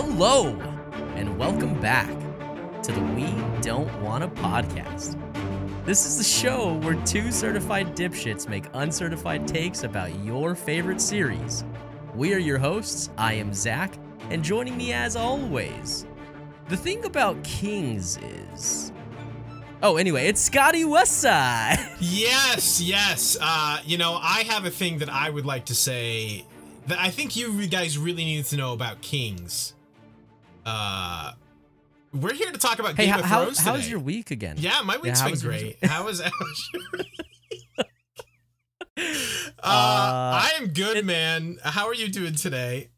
Hello, and welcome back to the We Don't Wanna podcast. This is the show where two certified dipshits make uncertified takes about your favorite series. We are your hosts. I am Zach, and joining me as always, the thing about Kings is. Oh, anyway, it's Scotty Westside. Yes, yes. Uh, you know, I have a thing that I would like to say that I think you guys really need to know about Kings. Uh, we're here to talk about hey, Game how, of how, Thrones how's today. your week again? Yeah, my week's how been great. How was, how was your week? uh, Uh, I am good, it- man. How are you doing today?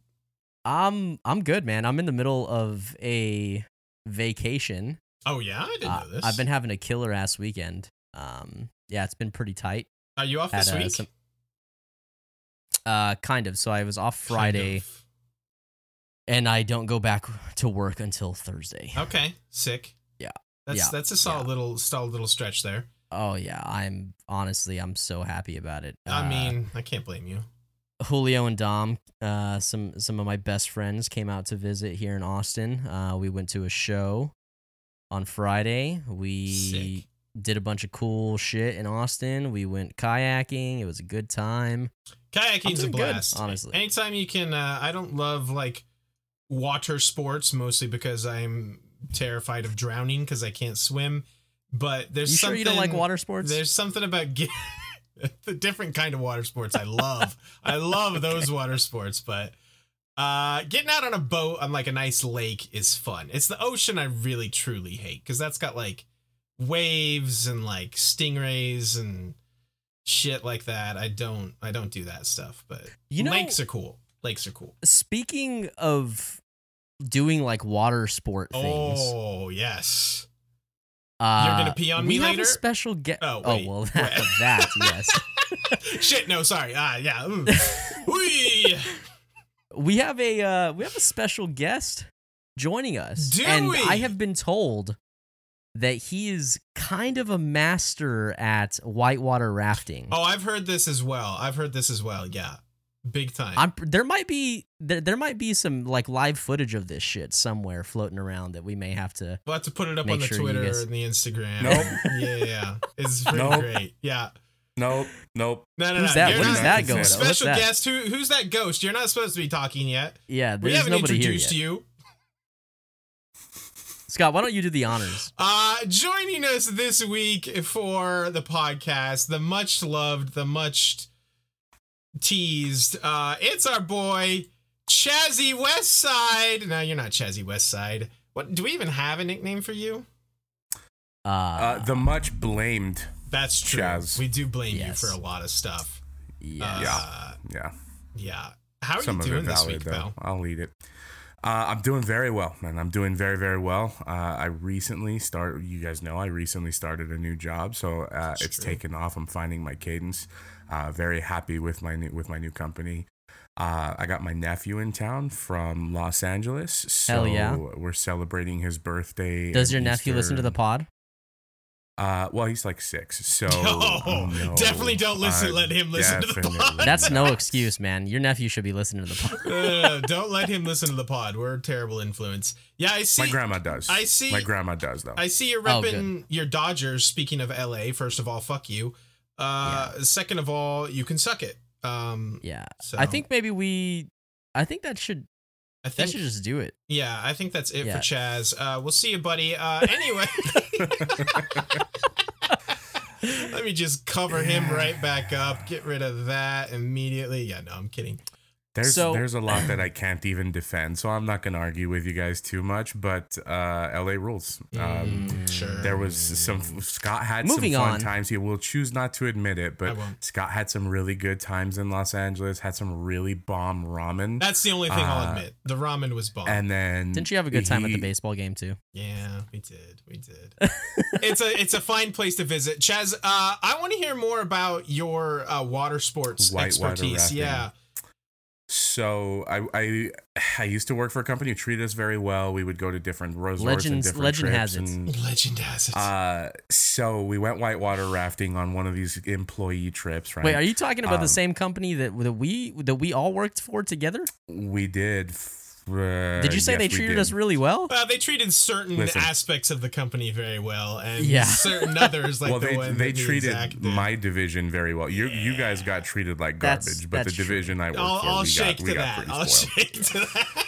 I'm I'm good, man. I'm in the middle of a vacation. Oh yeah, I didn't Uh, know this. I've been having a killer ass weekend. Um, yeah, it's been pretty tight. Are you off Had, this uh, week? some- Uh, kind of. So I was off Kind Friday, of. And I don't go back to work until Thursday. Okay, sick. Yeah. That's Yeah. that's a solid Yeah. little solid little stretch there. Oh yeah, I'm honestly I'm so happy about it. I Uh, mean, I can't blame you. Julio and Dom, uh, some some of my best friends came out to visit here in Austin. Uh, we went to a show on Friday. We Sick. did a bunch of cool shit in Austin. We went kayaking. It was a good time. Kayaking's a doing good, blast. honestly. Anytime you can uh, I don't love like water sports mostly because I'm terrified of drowning because I can't swim. But there's you sure something you don't like water sports? There's something about get, the different kind of water sports I love. I love those water sports, but uh getting out on a boat on like a nice lake is fun. It's the ocean I really truly hate because that's got like waves and like stingrays and shit like that. I don't I don't do that stuff, but You know- lakes are cool. Lakes are cool. Speaking of doing like water sport things, Oh, yes. uh, you're gonna pee on me we me have a special guest. Oh, Oh, wait. well, that, that yes. Shit, no, sorry. Ah, yeah. ooh. We have a uh, we have a special guest joining us, Do and we? I have been told that he is kind of a master at whitewater rafting. Oh, I've heard this as well. I've heard this as well. Yeah. Big time. I'm there might be there, there might be some like live footage of this shit somewhere floating around that we may have to. We'll have to put it up on the sure Twitter guys- and the Instagram. Nope. yeah, yeah, yeah. It's pretty Nope. great. Yeah. Nope, nope. No, no, Who's no. that? You're What not- is that going? What's Special that? guest. Who, who's that ghost? You're not supposed to be talking yet. Yeah, We haven't nobody here introduced yet. you. Scott, why don't you do the honors? Uh, joining us this week for the podcast, the much loved, the much teased, uh, it's our boy Chazzy Westside. No, you're not Chazzy Westside. What do we even have a nickname for you? Uh, Uh, the much blamed. That's true. Chaz. We do blame Yes. you for a lot of stuff. yeah. Uh, Yeah, yeah. How are some you of doing it this valid week, though. pal? I'll eat it. Uh, I'm doing very well, man. I'm doing very, very well. Uh, I recently started. You guys know I recently started a new job, so uh, it's true. taken off. I'm finding my cadence. Uh, very happy with my new with my new company. Uh, I got my nephew in town from Los Angeles, so Hell yeah. we're celebrating his birthday. Does and your nephew listen to the pod? Uh, well, he's like six, so No, no, definitely don't listen. uh, let him listen to the pod. That's no excuse, man. Your nephew should be listening to the pod. No, no, no, don't let him listen to the pod. We're a terrible influence. Yeah, I see. My grandma does. I see- My grandma does though. I see you're Oh, your Dodgers. Speaking of LA, first of all, fuck you. Uh, second of all, you can suck it. Um, Yeah. so I think maybe we I think that should I that think should just do it. yeah, I think that's it Yeah. for Chaz. Uh, we'll see you, buddy. Uh, anyway, let me just cover him right back up. Get rid of that immediately. Yeah, no, I'm kidding. There's So- there's a lot that I can't even defend, so I'm not gonna argue with you guys too much. But uh, LA rules. Um, Mm, sure. there was some Scott had Moving some fun on. times. He will choose not to admit it, but. Scott had some really good times in Los Angeles. Had some really bomb ramen, That's the only thing I'll Uh, admit. The ramen was bomb. and then Didn't you have a good time at the baseball game too? Yeah, we did. We did. it's a it's a fine place to visit. Chaz, uh, I want to hear more about your uh, water sports Whitewater expertise. rafting. Yeah. So I, I I used to work for a company who treated us very well. We would go to different resorts Legends- and different legend trips has it. and Legend has it. Uh, so we went whitewater rafting on one of these employee trips, right? Wait, are you talking about Um, the same company that that we that we all worked for together? we did f- Uh, Did you say yes, they treated us really well? Well, they treated certain Listen. aspects of the company very well, and Yeah. certain others like well, the they one they that treated Zach my division very well. You you guys got treated like That's- garbage, but that's the true. division I work I'll, for, I'll we shake got to got that. pretty I'll spoiled. shake to that.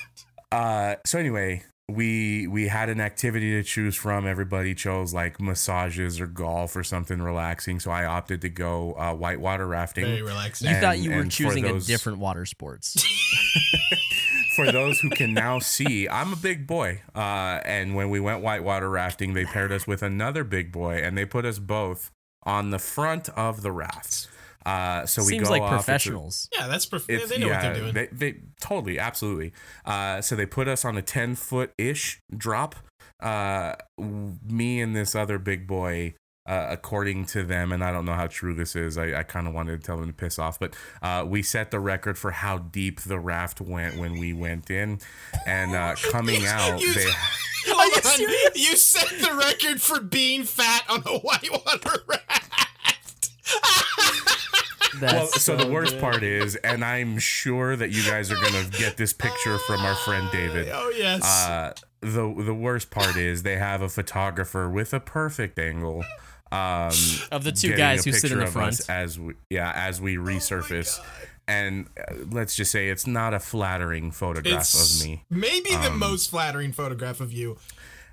Uh, so anyway, we we had an activity to choose from. Everybody chose like massages or golf or something relaxing. So I opted to go uh, whitewater rafting. Very relaxing. You And- thought you were choosing those- a different water sports. For those who can now see, I'm a big boy. Uh, and when we went whitewater rafting, they paired us with another big boy, and they put us both on the front of the raft. Uh, so we Seems go like off, it's a- professionals. yeah, that's prof- It's, they know yeah, what they're doing. They, they totally, absolutely. Uh, so they put us on a ten foot ish drop. Uh, w- me and this other big boy, uh, according to them, and I don't know how true this is. I, I kind of wanted to tell them to piss off, but uh, we set the record for how deep the raft went when we went in, and uh, coming out, You- they. Hold you on. serious? You set the record for being fat on a whitewater raft. That's Well, so, the worst good. part is, and I'm sure that you guys are gonna get this picture from our friend David. oh yes. Uh, the the worst part is they have a photographer with a perfect angle. Um, Of the two guys a who sit in picture the of front. us as we yeah as we resurface, God. and uh, let's just say it's not a flattering photograph it's of me. maybe the Um, most flattering photograph of you.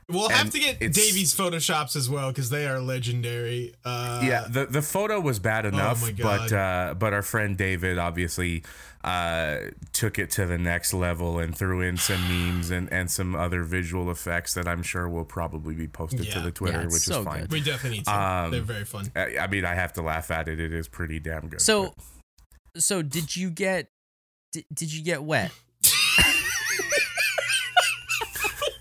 We'll have to get it's- David's photoshops as well because they are legendary. Uh, yeah, the the photo was bad enough, my but uh, but our friend David obviously uh, took it to the next level and threw in some memes and, and some other visual effects that I'm sure will probably be posted to the Twitter, Yeah, which so is fine. good. we definitely need to. Um, They're very fun. I, I mean, I have to laugh at it. It is pretty damn good. So, so did you get? Did, did you get wet?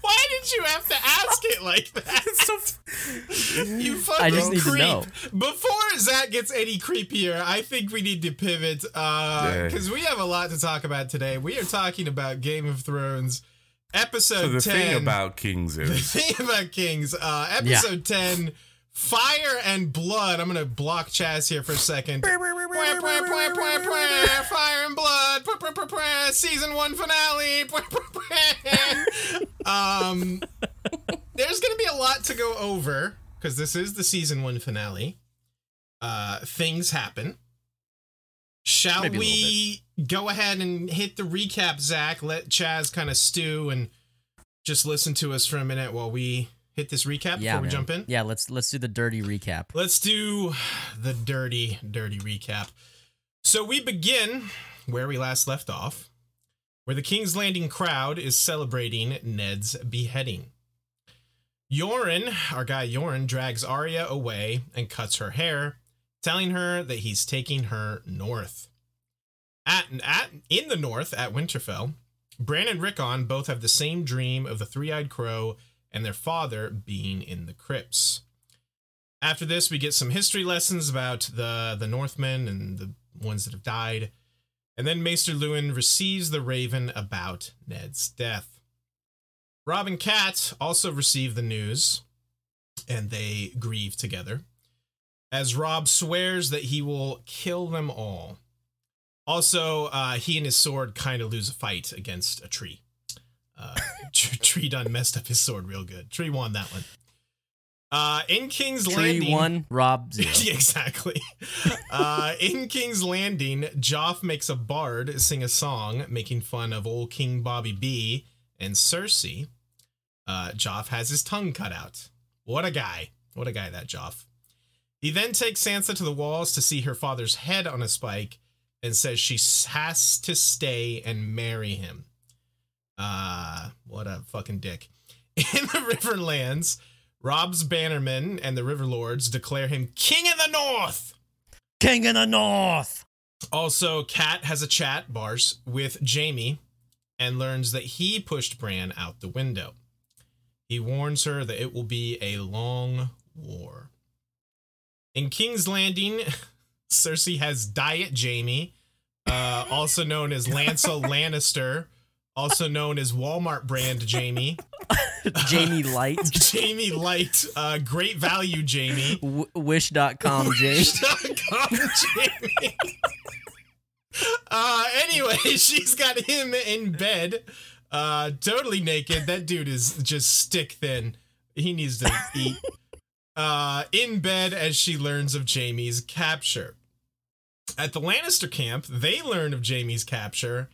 Why did you have to ask it like that? you fucking I just need to creep. know. Before Zach gets any creepier, I think we need to pivot Yeah. because we have a lot to talk about today. We are talking about Game of Thrones episode So the 10. thing about Kings the thing about Kings, uh, episode 10, Fire and Blood. I'm going to block Chaz here for a second. Fire and Blood. Season 1 finale. Um, there's going to be a lot to go over because this is the Season 1 finale. Uh, things happen. Shall Maybe we go ahead and hit the recap, Zach? Let Chaz kind of stew and just listen to us for a minute while we hit this recap Yeah, before we jump in? Yeah, let's let's do the dirty recap. Let's do the dirty, dirty recap. So we begin where we last left off, where the King's Landing crowd is celebrating Ned's beheading. Yoren, our guy Yoren, drags Arya away and cuts her hair, telling her that he's taking her north. At, at in the north at Winterfell, Bran and Rickon both have the same dream of the three-eyed crow and their father being in the crypts. After this, we get some history lessons about the the Northmen and the ones that have died, and then Maester Luwin receives the Raven about Ned's death. Rob and Kat also receive the news, and they grieve together, as Rob swears that he will kill them all. Also, uh, he and his sword kind of lose a fight against a tree. Uh, Tree done messed up his sword real good. Tree won that one. Uh, in King's Tree Landing, one, Rob zero. Exactly. Uh, in King's Landing, Joff makes a bard sing a song making fun of old King Bobby B and Cersei. Uh, Joff has his tongue cut out. What a guy. What a guy, that Joff. He then takes Sansa to the walls to see her father's head on a spike and says she has to stay and marry him. Uh, what a fucking dick. In the Riverlands, Rob's bannermen and the River Lords declare him King of the North. King in the North. Also, Kat has a chat, Bars, with Jamie and learns that he pushed Bran out the window. He warns her that it will be a long war. In King's Landing, Cersei has Diet Jamie, uh, also known as Lancel Lannister, also known as Walmart brand Jamie. Jamie Light. Jamie Light, uh, great value Jamie. W- wish.com James. Jamie. uh, anyway, she's got him in bed. Uh, totally naked. That dude is just stick thin. He needs to eat. Uh, in bed as she learns of Jamie's capture. At the Lannister camp, they learn of Jamie's capture,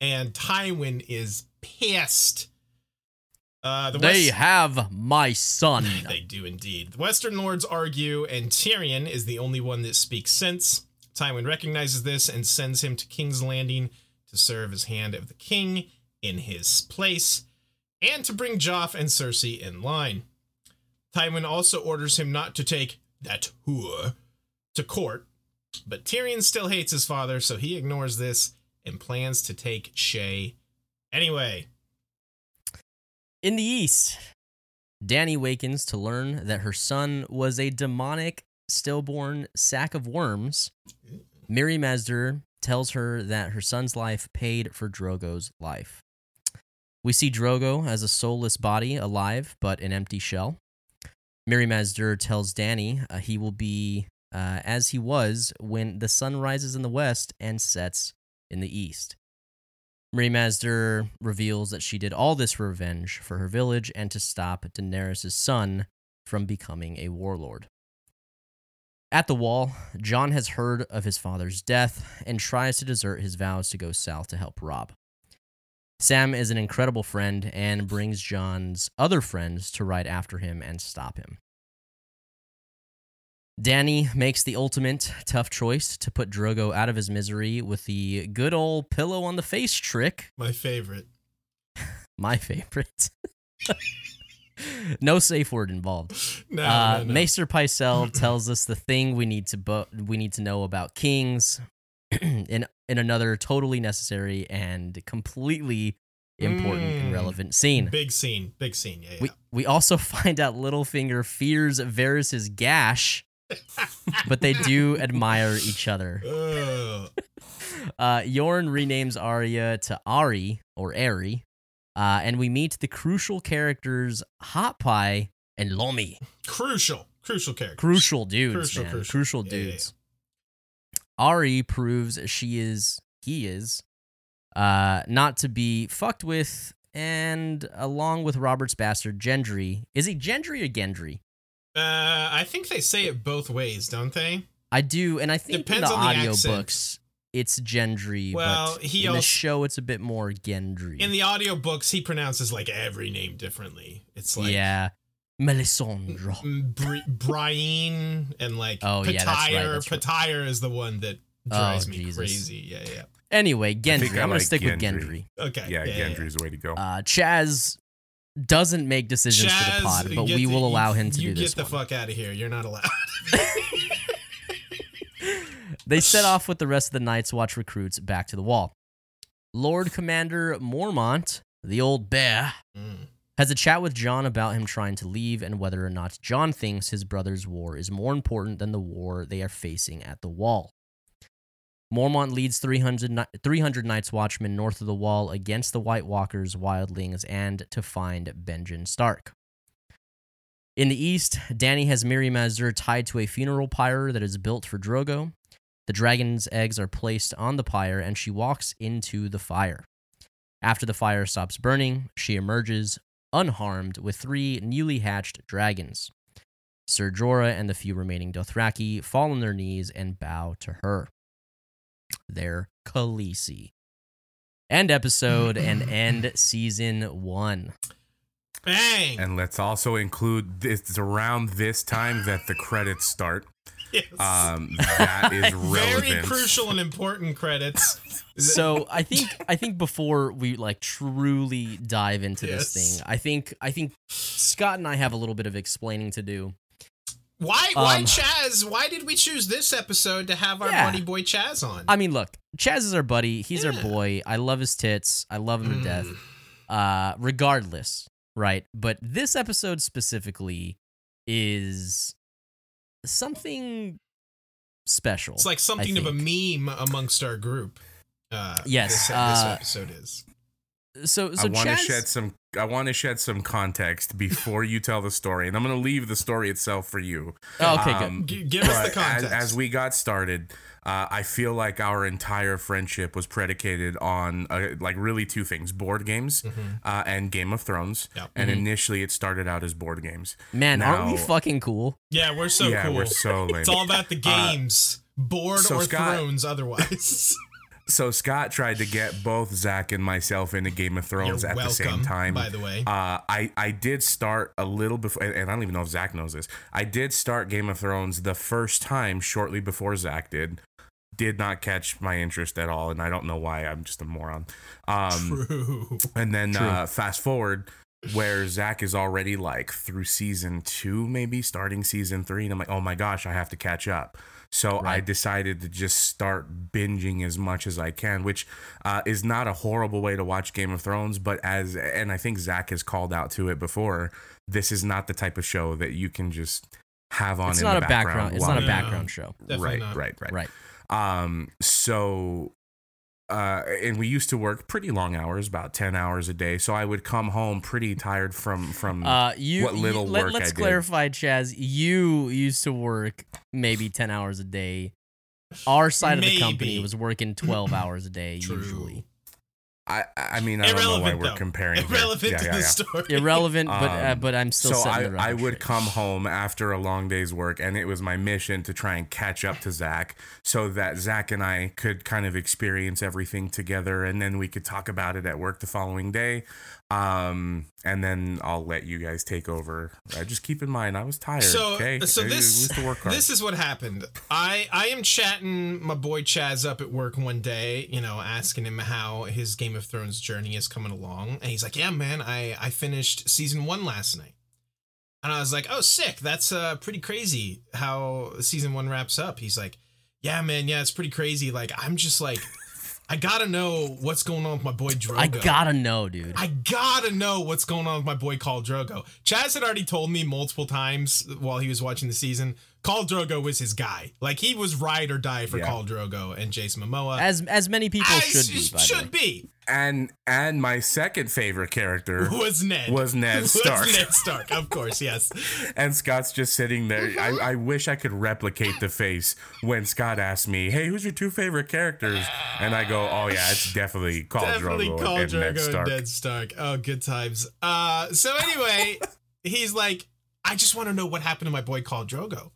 and Tywin is pissed. Uh, the They West- have my son. they do indeed. The Western Lords argue, and Tyrion is the only one that speaks sense. Tywin recognizes this and sends him to King's Landing to serve as Hand of the King in his place, and to bring Joff and Cersei in line. Tywin also orders him not to take that whore to court, but Tyrion still hates his father, so he ignores this and plans to take Shae anyway. In the east, Danny wakens to learn that her son was a demonic, stillborn sack of worms. Mm-hmm. Mirri Maz Duur tells her that her son's life paid for Drogo's life. We see Drogo as a soulless body, alive, but an empty shell. Mirri Maz Duur tells Danny uh, he will be uh, as he was when the sun rises in the west and sets in the east. Mirri Maz Duur reveals that she did all this for revenge for her village and to stop Daenerys' son from becoming a warlord. At the wall, John has heard of his father's death and tries to desert his vows to go south to help Rob. Sam is an incredible friend and brings John's other friends to ride after him and stop him. Danny makes the ultimate tough choice to put Drogo out of his misery with the good old pillow on the face trick. My favorite. My favorite. no safe word involved. No, uh, no, no. Maester Pycelle tells us the thing we need to bo- we need to know about kings in in another totally necessary and completely important and Mm. relevant scene. Big scene, big scene. Yeah, yeah. We we also find out Littlefinger fears Varys's gash, but they do admire each other. Uh, Yoren renames Arya to Ari or Ari, uh, and we meet the crucial characters Hot Pie and Lommy. crucial, crucial character. Crucial dudes, Crucial, man. crucial. Crucial, Yeah, yeah, dudes. Ari proves she is, he is, uh, not to be fucked with, and along with Robert's bastard Gendry, is he Gendry or Gendry? Uh, I think they say it both ways, don't they? I do, and I think Depends in the on the audiobooks it's Gendry. Well, but he in the show it's a bit more Gendry. In the audiobooks, he pronounces like every name differently. It's like yeah, Melisandre. Bri- Brian and like Oh, Patire. yeah, that's right, that's right. Patire is the one that drives Oh, me Jesus. crazy. Yeah, yeah. Anyway, Gendry. think I I'm gonna like stick with Gendry. Gendry. Okay. Yeah, yeah, Gendry's the way to go. Uh, Chaz doesn't make decisions for the pod, but get we the- will allow him to you do this. get the one. fuck out of here. You're not allowed. They set off with the rest of the Night's Watch recruits back to the wall. Lord Commander Mormont, the old bear, Mm. Has a chat with John about him trying to leave and whether or not John thinks his brother's war is more important than the war they are facing at the wall. Mormont leads 300, ni- 300 Night's Watchmen north of the wall against the White Walkers, Wildlings, and to find Benjen Stark. In the east, Danny has Mirri Maz Duur tied to a funeral pyre that is built for Drogo. The dragon's eggs are placed on the pyre and she walks into the fire. After the fire stops burning, she emerges unharmed with three newly hatched dragons. Ser Jorah and the few remaining Dothraki fall on their knees and bow to her. Their Khaleesi. End episode and end season one. Bang. And let's also include this it's around this time that the credits start. Yes. Um, that is relevant. Very crucial and important credits. So I think I think before we like truly dive into this thing, I think I think Scott and I have a little bit of explaining to do. Why? Why Um, Chaz? Why did we choose this episode to have our Yeah. buddy boy Chaz on? I mean, look, Chaz is our buddy. He's our boy. I love his tits. I love him to death. Mm. Uh, regardless, right? But this episode specifically is something special. It's like something of a meme amongst our group. Uh, Yes, This, this uh, episode is. so so I want to shed some. I want to shed some context before you tell the story, and I'm going to leave the story itself for you. Oh, okay, good. Um, G- give us the but as, context. as we got started, uh, I feel like our entire friendship was predicated on uh, like really two things: board games uh, and Game of Thrones. Yep. And initially, it started out as board games. Man, aren't we fucking cool? yeah, we're so yeah, cool. we're so lame. it's all about the games, board so or Scott- thrones. Otherwise, so Scott tried to get both Zach and myself into Game of Thrones You're at the same time. by the way. uh, I I did start a little before, and and I don't even know if Zach knows this. I did start Game of Thrones the first time shortly before Zach did. Did not catch my interest at all, and I don't know why. I'm just a moron. Um, True. and then uh, fast forward where Zach is already like through season two, maybe starting season three, and I'm like, oh my gosh, I have to catch up. So I decided to just start binging as much as I can, which uh, is not a horrible way to watch Game of Thrones, but as and I think Zach has called out to it before, this is not the type of show that you can just have on. It's in not the a background. It's not a background show. Definitely right, not. right, right, Right. Um, so, uh, and we used to work pretty long hours, about ten hours a day. So I would come home pretty tired from from. Uh, you. What little you, let, work. Let's did. clarify, Chaz. You used to work maybe ten hours a day. Our side of the company was working twelve hours a day True. usually. I I mean I don't know why we're though. comparing. Irrelevant Yeah, to yeah, the yeah. story. Irrelevant, but uh, Um, but I'm still. So setting I, the record I would straight. come home after a long day's work, and it was my mission to try and catch up to Zach, so that Zach and I could kind of experience everything together, and then we could talk about it at work the following day. Um, and then I'll let you guys take over. Uh, just keep in mind, I was tired. So, okay, so I- this this is what happened. I I am chatting my boy Chaz up at work one day, you know, asking him how his Game of Thrones journey is coming along, and he's like, "Yeah, man, I I finished season one last night." And I was like, "Oh, sick! That's uh pretty crazy how season one wraps up." He's like, "Yeah, man, yeah, it's pretty crazy. Like, I'm just like, I gotta know what's going on with my boy Drogo. I gotta know, dude. I gotta know what's going on with my boy called Drogo. Chaz had already told me multiple times while he was watching the season, Khal Drogo was his guy. Like he was ride or die for Yeah. Khal Drogo and Jason Momoa. as as many people As should be. By should way. be. and and my second favorite character Was Ned. was Ned Stark. Was Ned Stark, of course, yes. And Scott's just sitting there. I, I wish I could replicate the face when Scott asked me, "Hey, who's your two favorite characters?" And I go, "Oh yeah, it's definitely Khal Definitely Drogo Khal and Ned Drogo Stark." and Ned Stark. Oh, good times. Uh so anyway, he's like, I just want to know what happened to my boy Khal Drogo.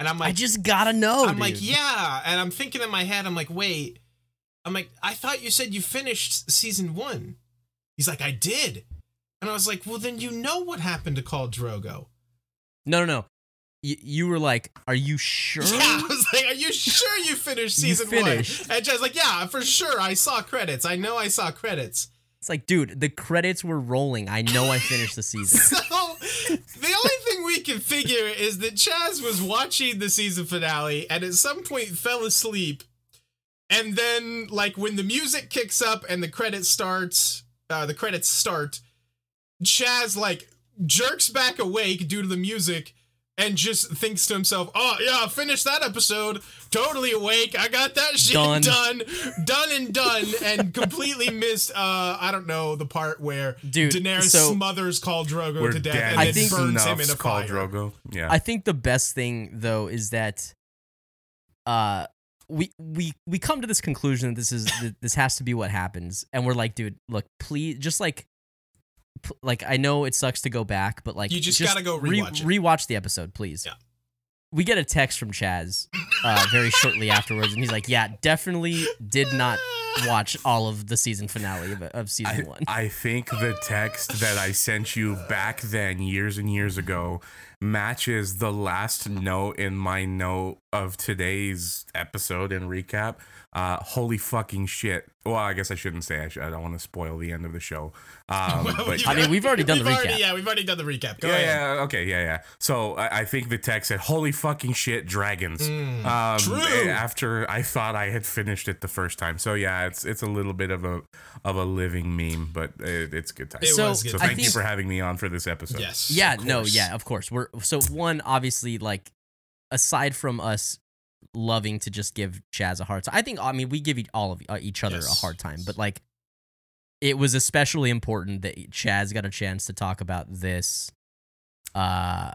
And I'm like, I just gotta know. I'm dude. like, yeah. And I'm thinking in my head, I'm like, wait. I'm like, I thought you said you finished season one. He's like, I did. And I was like, well, then you know what happened to Khal Drogo. No, no, no. Y- you were like, "Are you sure?" Yeah, I was like, are you sure you finished season You finished. one? And Chaz like, yeah, for sure. I saw credits. I know I saw credits. It's like, dude, the credits were rolling. I know I finished the season. So the only thing we can figure is that Chaz was watching the season finale and at some point fell asleep. And then, like, when the music kicks up and the credits starts, uh, the credits start, Chaz like jerks back awake due to the music and just thinks to himself, "Oh yeah, finish that episode. Totally awake. I got that shit Done. done, done, and done." And completely missed. Uh, I don't know the part where Dude, Daenerys so- smothers Khal Drogo Where to death Dan and I then think- burns him in a Khal fire. Drogo. Yeah. I think the best thing though is that uh we we we come to this conclusion that this is that this has to be what happens and we're like dude look please just like p- like I know it sucks to go back but like You just gotta go rewatch it. rewatch the episode please Yeah. we get a text from Chaz uh very shortly afterwards and he's like yeah definitely did not watch all of the season finale of, of season I, one I think the text that I sent you back then, years and years ago, matches the last note in my note of today's episode and recap. Uh, holy fucking shit. Well, I guess I shouldn't say I, should, I don't want to spoil the end of the show. Um, Well, but I mean, we've already done the we've already- recap. yeah, we've already done the recap. Go yeah, ahead. yeah, okay, yeah, yeah. So I, I think the text said, "Holy fucking shit, dragons!" Mm, um, true. After I thought I had finished it the first time, so yeah, it's it's a little bit of a of a living meme, but it, it's good time. It So, was good. so I thank you for having me on for this episode. Yes. yeah no yeah of course we're so one obviously like aside from us loving to just give chaz a hard time i think i mean we give all of uh, each other Yes. a hard time but like it was especially important that Chaz got a chance to talk about this, uh,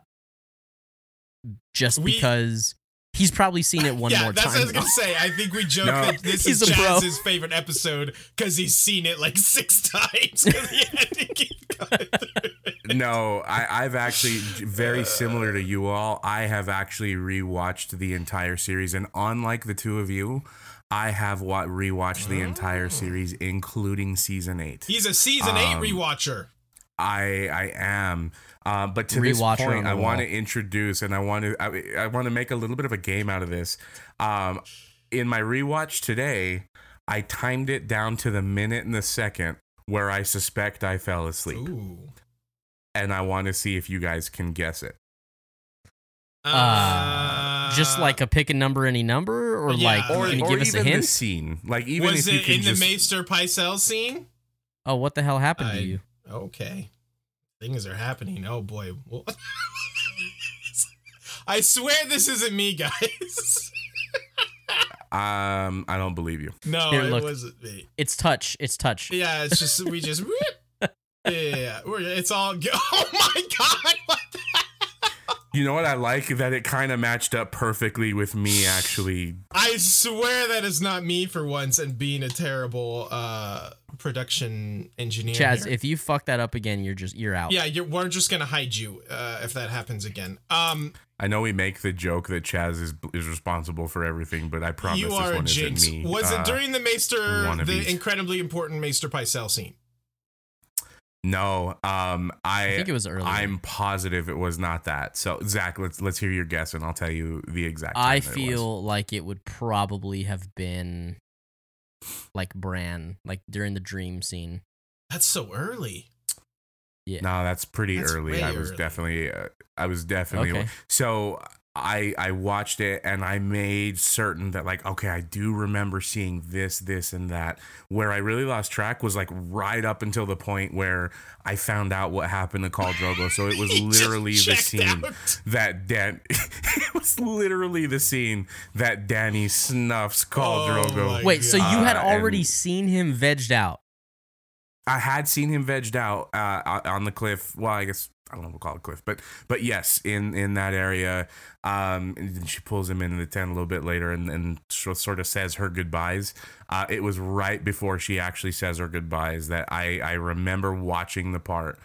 just We- because he's probably seen it one yeah, more that's time. That's what I was now. gonna say. I think we joke No. that this He's is a pro. Chaz's favorite episode because he's seen it like six times. he had to keep going through it. No, I, I've actually very similar to you all. I have actually rewatched the entire series, and unlike the two of you, I have wa- rewatched the entire series, including season eight. He's a season eight Um, rewatcher. I I am. Uh, but to this Rewatcher on point, I want to introduce and I want to I, I want to make a little bit of a game out of this. Um, in my rewatch today, I timed it down to the minute and the second where I suspect I fell asleep, Ooh. and I want to see if you guys can guess it. Uh, just like a pick a number, any number, or Yeah. like Or- can you or give us a even the hint? scene, like even was if you can in just the Maester Pycelle scene? Oh, what the hell happened I- to you? Okay. Things are happening. Oh boy. Well- I swear this isn't me, guys. um, I don't believe you. no, Here, it look. wasn't me. It's touch. It's touch. Yeah, it's just we just yeah, yeah, yeah. We're, it's all go- Oh my god. What the You know what I like that it kind of matched up perfectly with me actually I swear that is not me for once and being a terrible uh production engineer. Chaz, here. if you fuck that up again, you're just you're out. yeah, you're, we're just gonna hide you uh, if that happens again. Um, I know we make the joke that Chaz is is responsible for everything, but I promise you this are a one jinx. isn't me. Was Uh, it during the Maester, the incredibly important Maester Pycelle scene? No, um, I, I think it was early. I'm positive it was not that. So Zach, let's let's hear your guess, and I'll tell you the exact. I time that it was. feel like it would probably have been like Bran, like during the dream scene. That's so early. Yeah. No, that's pretty That's early. I was early. definitely, uh, I was definitely. Okay. So I I watched it and I made certain that like okay, I do remember seeing this, this, and that. Where I really lost track was like right up until the point where I found out what happened to Khal Drogo. So it was literally the scene out. that Dan. it was literally the scene that Danny snuffs Khal Oh Drogo. my Wait, so you had Uh, already and- seen him vegged out? I had seen him vegged out uh, on the cliff. Well, I guess I don't know what we'll call it cliff, but but yes, in in that area. Um, and then she pulls him into the tent a little bit later, and and so- sort of says her goodbyes. Uh, it was right before she actually says her goodbyes that I I remember watching the part,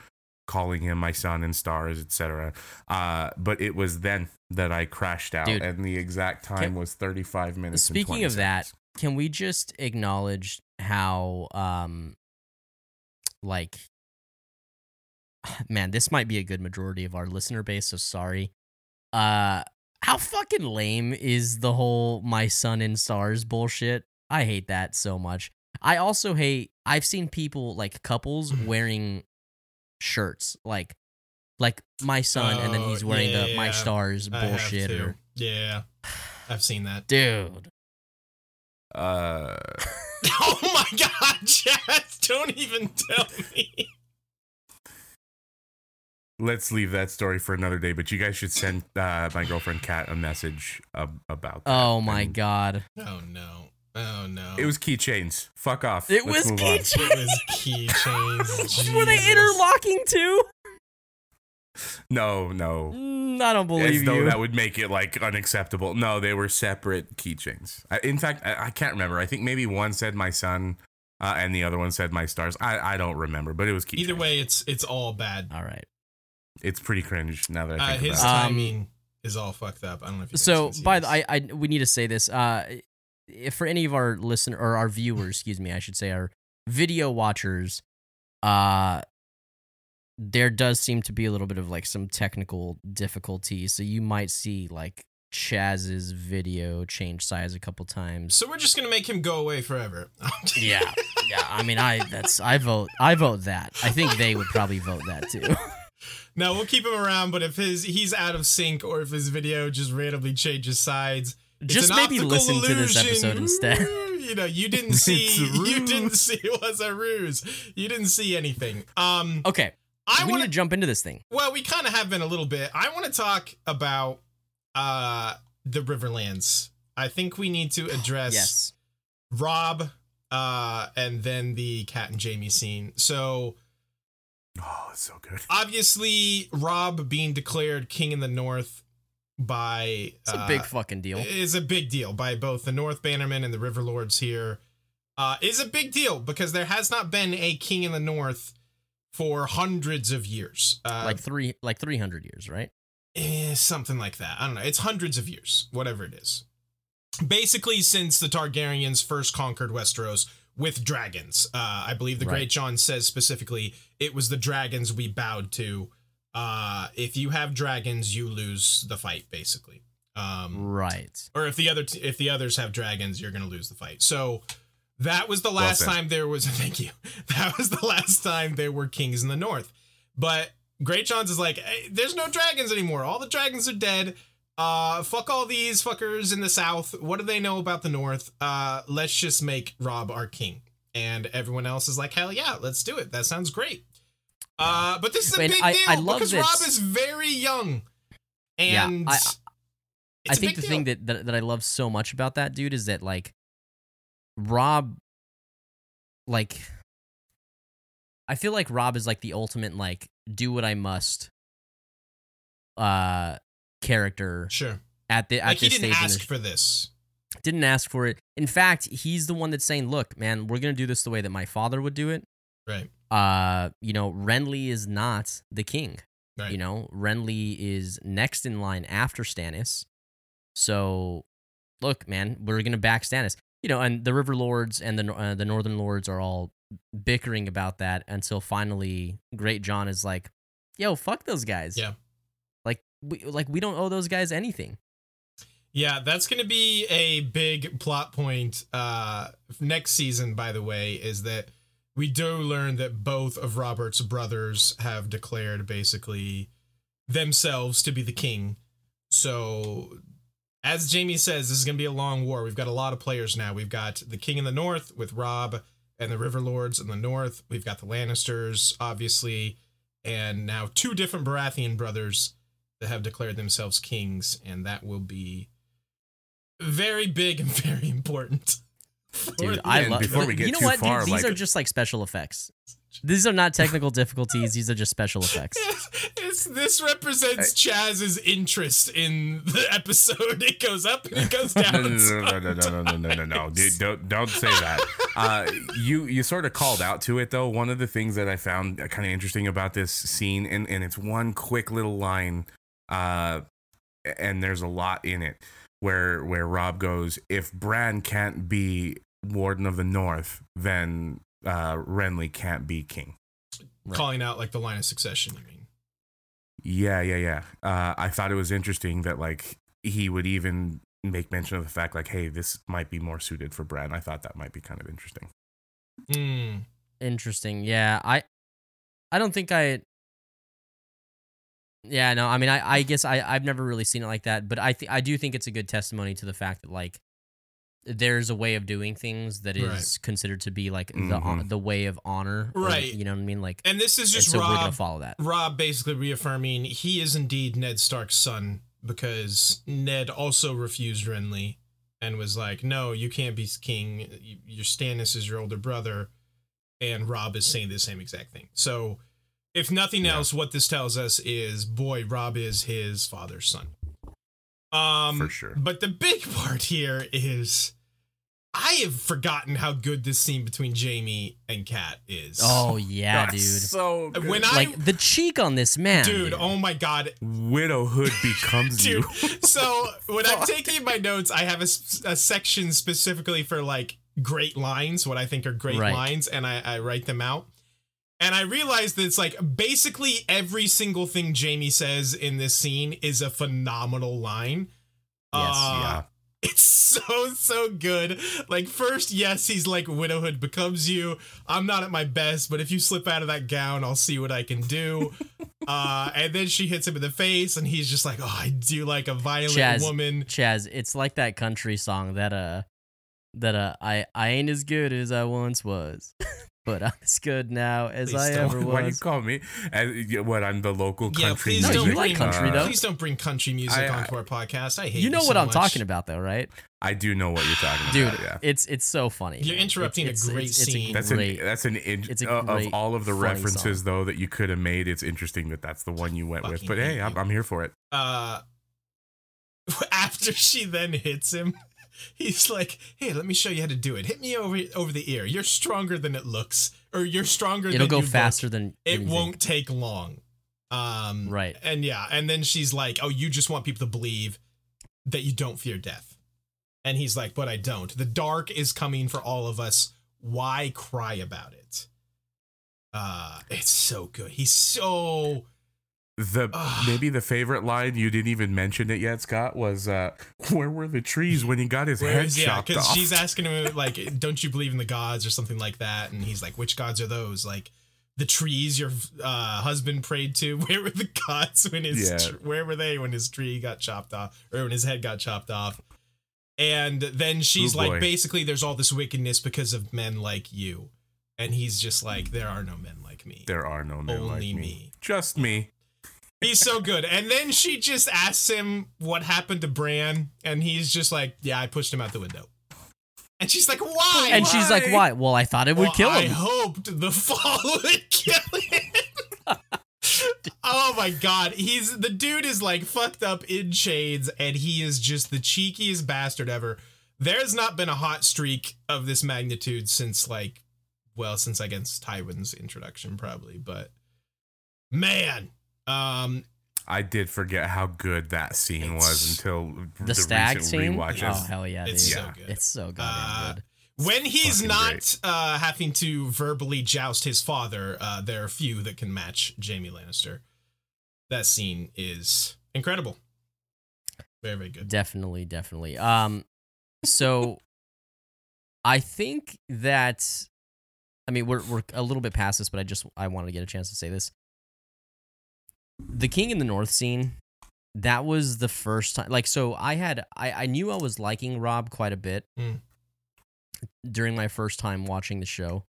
calling him my sun and stars, etc. Uh, but it was then that I crashed out, Dude. and the exact time Can- was thirty five minutes. Speaking 20 of that, can we just acknowledge how um like man, this might be a good majority of our listener base, so sorry. Uh how fucking lame is the whole my sun in stars bullshit? I hate that so much. I also hate I've seen people like couples wearing shirts like like my sun and then Oh, he's wearing yeah, the my stars bullshit or Yeah, I've seen that. dude. Uh. Oh my god, Chaz! Don't even tell me. let's leave that story for another day. But you guys should send uh, my girlfriend Kat a message ab- about. That. Oh my And god. Oh no. Oh no. It was keychains. Fuck off. It Let's was keychains. It was keychains. Were they interlocking too? No, no. Mm, I don't As believe though you. that would make it like unacceptable. No, they were separate keychains. I, in fact, I, I can't remember. I think maybe one said my sun, uh, and the other one said my stars. I, I don't remember, but it was keychains. Either way, it's it's all bad. All right. it's pretty cringe now that I Uh, think his about it. Um, timing is all fucked up. I don't know if you So, by the I, I we need to say this. Uh, if for any of our listener or our viewers, excuse me, I should say our video watchers, uh, there does seem to be a little bit of like some technical difficulties. So you might see like Chaz's video change size a couple times. So we're just gonna make him go away forever. Yeah, yeah. I mean, I that's I vote I vote that. I think they would probably vote that too. No, we'll keep him around, but if his he's out of sync or if his video just randomly changes sides, Just maybe listen to this episode instead. You know, you didn't see you didn't see it was a ruse. You didn't see anything. Um Okay, I we want need to jump into this thing. well, we kind of have been a little bit. I want to talk about uh the Riverlands. I think we need to address Yes. Rob uh, and then the Cat and Jamie scene. So Oh, it's so good. obviously, Rob being declared king in the North by It's a uh, big fucking deal. is a big deal by both the North Bannermen and the River Lords here. Uh, is a big deal because there has not been a king in the North for hundreds of years. Uh, like three, like three hundred years, right? Eh, something like that. I don't know. It's hundreds of years, whatever it is. Basically, since the Targaryens first conquered Westeros with dragons, uh, I believe the Right. Greatjon says specifically, it was the dragons we bowed to. Uh, if you have dragons, you lose the fight, basically. Um, Right. or if the other t- if the others have dragons, you're gonna lose the fight. So that was the last said. time there was. Thank you. That was the last time there were kings in the north. But Greatjon's is like, hey, there's no dragons anymore. All the dragons are dead. Uh, fuck all these fuckers in the south. What do they know about the north? Uh, let's just make Rob our king. And everyone else is like, hell yeah, let's do it. That sounds great. Uh, but this is a And big I- deal I love because that- Rob is very young. Yeah, And I- it's I a think big the thing that, that that I love so much about that dude is that like Rob like I feel like Rob is like the ultimate like do what I must uh character Sure. at the at like he didn't stage ask for this. didn't ask for it. In fact, he's the one that's saying, "Look, man, we're going to do this the way that my father would do it." Right. Uh, you know, Renly is not the king. Right. You know, Renly is next in line after Stannis. So, look, man, we're gonna back Stannis. You know, and the River Lords and the uh, the Northern Lords are all bickering about that until finally Greatjon is like, "Yo, fuck those guys." Yeah. Like we like we don't owe those guys anything. Yeah, that's going to be a big plot point uh next season by the way is that we do learn that both of Robert's brothers have declared basically themselves to be the king. So as Jamie says, this is going to be a long war. We've got a lot of players now. We've got the king in the north with Rob and the River Lords in the north. We've got the Lannisters, obviously, and now two different Baratheon brothers that have declared themselves kings, and that will be very big and very important. For Dude, I love. before we get you know too what, dude? far, These like- are just like special effects. These are not technical difficulties. These are just special effects. It's, this represents Chaz's interest in the episode. It goes up and it goes down. no, no, no, no, no, no, no, no, no, no, no, dude, don't don't say that. Uh, you you sort of called out to it though. One of the things that I found kind of interesting about this scene, and and it's one quick little line, uh, and there's a lot in it where where Rob goes, if Bran can't be Warden of the North, then uh, Renly can't be king. Right. Calling out like the line of succession, you mean? Yeah, yeah, yeah. Uh, I thought it was interesting that like he would even make mention of the fact like, hey, this might be more suited for Bran. I thought that might be kind of interesting. Hmm. Interesting. Yeah, I, I don't think I. Yeah, no. I mean, I, I guess I, I've never really seen it like that, but I, th- I do think it's a good testimony to the fact that like, there's a way of doing things that is Right. considered to be like the Mhm. the way of honor. or, Right. you know what I mean? Like, And this is just so we're gonna Rob. follow that. Rob basically reaffirming he is indeed Ned Stark's son because Ned also refused Renly and was like, "No, you can't be king. Your Stannis is your older brother." And Rob is saying the same exact thing. So, if nothing Yeah. else, what this tells us is, boy, Rob is his father's son. Um, For sure. But the big part here is, I have forgotten how good this scene between Jamie and Kat is. Oh yeah, That's dude. So good. When I- like the cheek on this man, dude, oh my god, widowhood becomes Dude, you. so when I'm taking my notes, I have a section specifically for like great lines, what I think are great Right. lines, and I, I write them out. And I realized that it's like basically every single thing Jamie says in this scene is a phenomenal line. Yes, Uh, yeah. It's so, so good. Like, first, yes, he's like, widowhood becomes you. I'm not at my best, but if you slip out of that gown, I'll see what I can do. uh, and then she hits him in the face, and he's just like, oh, I do like a violent Chaz, woman. Chaz, it's like that country song that uh that uh I I ain't as good as I once was. but I'm as good now as Please I ever was. Why do you call me? As, what I'm the local Yeah, country please No, don't like bring country, uh, though. Please don't bring country music I- I- onto our podcast. I hate You know so what I'm much. talking about, though, right? I do know what you're talking Dude, about. Yeah. it's it's so funny. You're man. interrupting a It's- it's- great it's- it's a scene. That's great- an that's an in, it's a uh, great, of all of the references song. though that you could have made. It's interesting that that's the one you went with. But hey, I'm. I'm here for it. uh after she then hits him he's like hey let me show you how to do it. Hit me over over the ear. You're stronger than it looks or you're stronger It'll than go you look. faster than it anything. won't take long. Um Right. and yeah and then she's like oh you just want people to believe that you don't fear death. And he's like but i don't. The dark is coming for all of us. Why cry about it? Uh it's so good. He's so The Ugh. maybe the favorite line you didn't even mention it yet, Scott, was uh, "Where were the trees when he got his head Whereas, yeah, chopped because off?" she's asking him like, "Don't you believe in the gods or something like that?" And he's like, "Which gods are those? Like the trees your uh, husband prayed to? Where were the gods when his? Yeah. tr- where were they when his tree got chopped off or when his head got chopped off?" And then she's Oh, like, boy. basically, there's all this wickedness because of men like you, and he's just like, there are no men like me. there are no men like Only me. me. just me. He's so good. And then she just asks him what happened to Bran, and he's just like, "Yeah, I pushed him out the window." And she's like, "Why?" And she's like, Why? "Why? Well, I thought it would kill him. I hoped the fall would kill him. oh my god, he's the dude is like fucked up in shades, and he is just the cheekiest bastard ever. There's not been a hot streak of this magnitude since like, well, since I guess Tywin's introduction probably, but man, um, I did forget how good that scene was until the stag recent scene. rewatches. Oh hell yeah, It's dude! so good. It's so goddamn Uh, good. when he's fucking not uh, having to verbally joust his father, uh, there are few that can match Jamie Lannister. That scene is incredible. Very, very good. Definitely, definitely. Um, so I think that I mean we're we're a little bit past this, but I just I wanted to get a chance to say this. The King in the North scene, that was the first time. Like, so I had I I knew I was liking Rob quite a bit Mm. during my first time watching the show,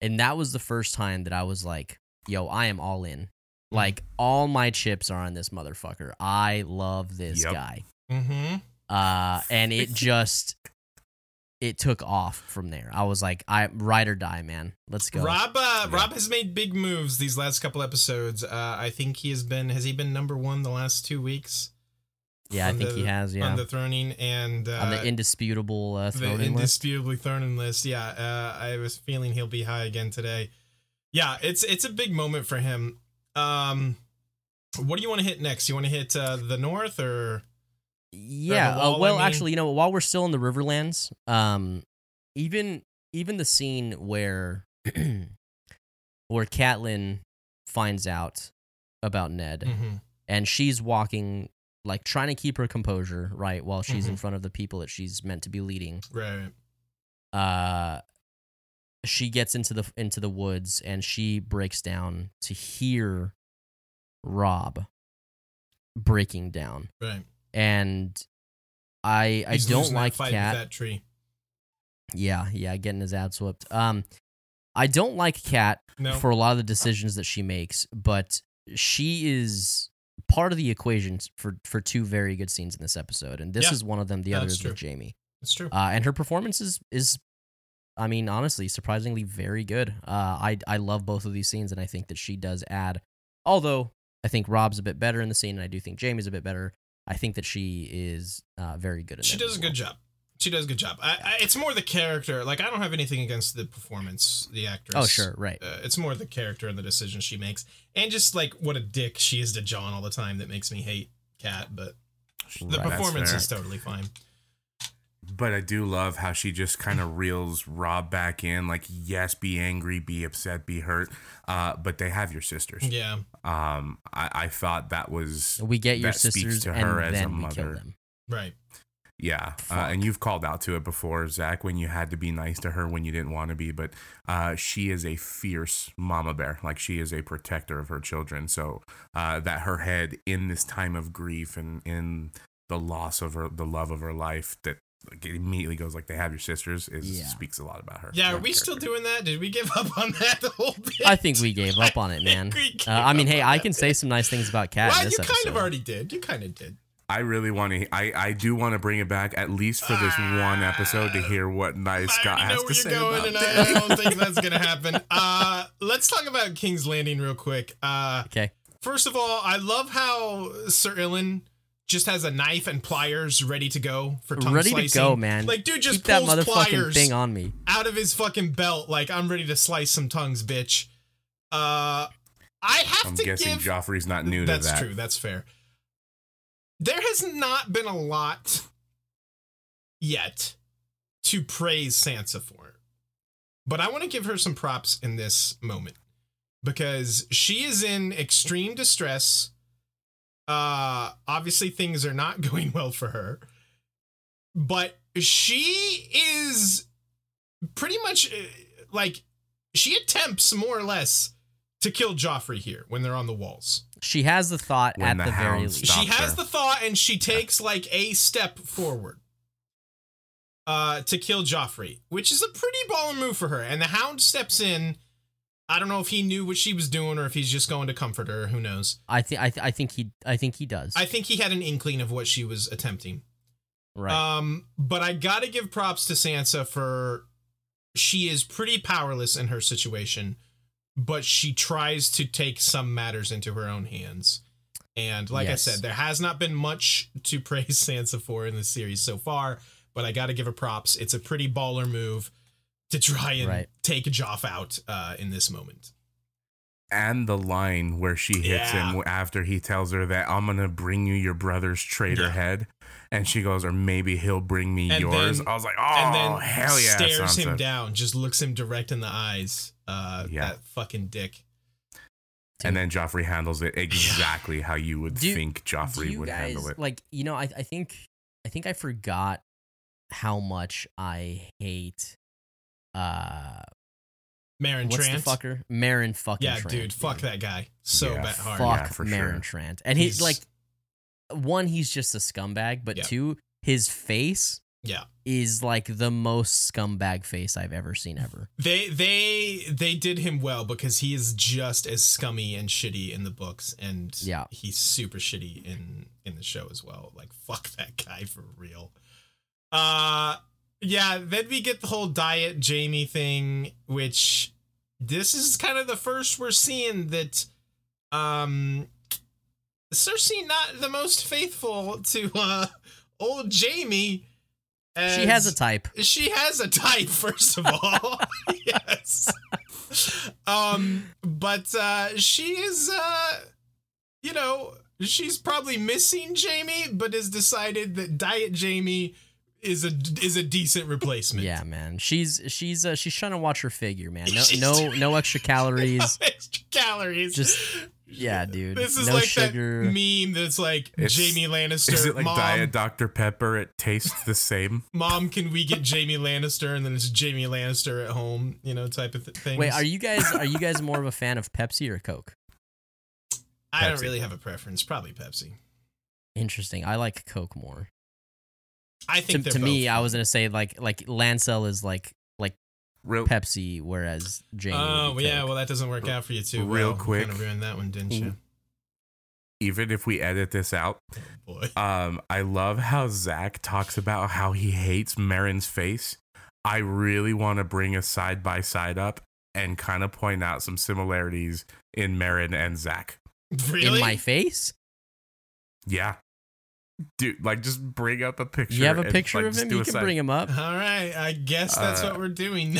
and that was the first time that I was like, "Yo, I am all in." Like all my chips are on this motherfucker. I love this Yep. guy Mm-hmm. uh, and it just it took off from there. I was like, I ride or die, man. Let's go. Rob, uh, Yeah. Rob has made big moves these last couple episodes. Uh, I think he has been. Has he been number one the last two weeks? yeah, I think the- he has. Yeah, On the throning and uh, on the indisputable uh, the throwing list. indisputably Thurman list. Yeah, uh, I was feeling he'll be high again today. Yeah, it's it's a big moment for him. Um, what do you want to hit next? You want to hit uh, the north or Yeah. uh, wall, I well, mean. actually, you know, while we're still in the Riverlands, um, even even the scene where where Catelyn finds out about Ned Mhm. and she's walking like trying to keep her composure, right, while she's in Mhm. front of the people that she's meant to be leading. right? uh she gets into the into the woods and she breaks down to hear Rob breaking down. Right. And I I don't like Cat. with that tree. Yeah, yeah, getting his ass whooped. Um I don't like Cat No. for a lot of the decisions that she makes, but she is part of the equation for for two very good scenes in this episode, and this Yeah. is one of them. The other That's is with. Jamie. it's true. uh, and her performance is is I mean honestly surprisingly very good. Uh, I I love both of these scenes and I think that she does add. Although I think Rob's a bit better in the scene and I do think Jamie's a bit better. I think that she is uh, very good in she does as a good job. She does a good job. I, I, it's more the character. Like I don't have anything against the performance, the actress. Oh sure, right. Uh, it's more the character and the decisions she makes, and just like what a dick she is to John all the time that makes me hate Cat. But the Right. That's performance is totally fine. But I do love how she just kind of reels Rob back in. Like, yes, be angry, be upset, be hurt. Uh, but they have your sisters. Yeah, Um, I, I thought that was We get your that speaks sisters to and her as a then we kill mother. them. right. Yeah, uh, and you've called out to it before, Zach, when you had to be nice to her when you didn't want to be. But uh, she is a fierce mama bear. Like she is a protector of her children. So uh, that her head in this time of grief and in the loss of her, the love of her life, that like it immediately goes like they have your sisters is Yeah. speaks a lot about her. Yeah, are that we still doing that? Did we give up on that the whole bit? I think we gave up on it, man. we gave Uh, I mean, hey, I that can say bit. some nice things about Cat Well, in you kind episode. of already did. You kind of did. I really want to. I I do want to bring it back at least for this one episode to hear what nice I Scott already know has to where you're say going, about and Danny. I don't think that's gonna happen. Uh, let's talk about King's Landing real quick. Uh, Okay. first of all, I love how Sir Ilyn just has a knife and pliers ready to go for tongue Ready to slicing. go, man. Like, dude, just Keep that pulls motherfucking pliers thing on me. out of his fucking belt. Like, I'm ready to slice some tongues, bitch. Uh, I have I'm to guessing give. Joffrey's not new to that. That's true. That's fair. There has not been a lot yet to praise Sansa for. But I want to give her some props in this moment because she is in extreme distress. Uh obviously things are not going well for her. But she is pretty much uh, like she attempts more or less to kill Joffrey here when they're on the walls. She has the thought When at the the, very least. she has her. the thought and she takes like a step forward uh to kill Joffrey, which is a pretty baller move for her. And the hound steps in. I don't know if he knew what she was doing or if he's just going to comfort her, who knows. I think I, th- I think he I think he does. I think he had an inkling of what she was attempting. right. Um, but I gotta give props to Sansa for she is pretty powerless in her situation, but she tries to take some matters into her own hands. And like Yes. I said, there has not been much to praise Sansa for in the series so far, but I gotta give her props. It's a pretty baller move to try and Right. take Joff out uh, in this moment. and the line where she hits Yeah. him after he tells her that I'm gonna bring you your brother's traitor Yeah. head, and she goes, or maybe he'll bring me And yours. then- I was like, oh and then hell yeah, stares him down, just looks him direct in the eyes. Uh, Yeah. that fucking dick. And then Joffrey handles it exactly how you would Do- think Do Joffrey you would guys handle it. like you know I I think I think I forgot how much I hate uh Meryn what's Trant. the fucker Meryn fucking Yeah, Trant, dude, fuck that guy so Yeah, bad hard. fuck Yeah, for Meryn sure. Trant and He's- he's like one he's just a scumbag but Yeah. two his face Yeah, is like the most scumbag face I've ever seen ever they they they did him well because he is just as scummy and shitty in the books, and Yeah. he's super shitty in in the show as well. Like fuck that guy for real. Uh, yeah. Then we get the whole diet Jamie thing, which this is kind of the first we're seeing that um Cersei not the most faithful to uh old Jamie. she has a type she has a type first of all yes um but uh she is uh you know she's probably missing jamie but has decided that diet jamie is a is a decent replacement yeah man she's she's uh, she's trying to watch her figure man no no no extra calories extra calories Just- yeah dude this is no like sugar that meme that's like It's- jamie lannister Is it like mom, Diet Dr. Pepper? It tastes the same. mom can we get jamie lannister and then it's jamie lannister at home you know type of th- thing Wait, are you guys are you guys more of a fan of Pepsi or Coke? I don't really have a preference. Probably Pepsi. Interesting. I like Coke more. I think to they're me, both I was gonna say like like Lancel is like like Real Pepsi, whereas Jane. Oh be yeah, well that doesn't work out for you too. Real well. quick. kind of ruined that one, didn't you? even if we edit this out, Oh, boy. um, I love how Zach talks about how he hates Meryn's face. I really want to bring a side by side up and kind of point out some similarities in Meryn and Zach. Really? in my face. Yeah. Dude, like just bring up a picture. You have a and, picture like, of him. You can side- bring him up. All right, I guess that's Uh, what we're doing.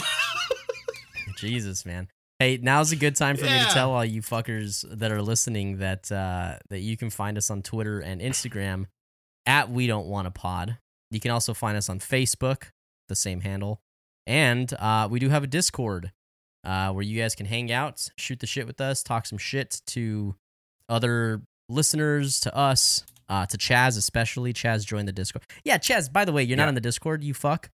Jesus, man. Hey, now's a good time for me to tell all you fuckers that are listening that uh, that you can find us on Twitter and Instagram at We Don't Want a Pod. You can also find us on Facebook, the same handle, and uh, we do have a Discord uh, where you guys can hang out, shoot the shit with us, talk some shit to other listeners, to us, uh, to Chaz especially. Chaz joined the Discord. Yeah, Chaz. By the way, you're not Yeah. on the Discord. You fuck.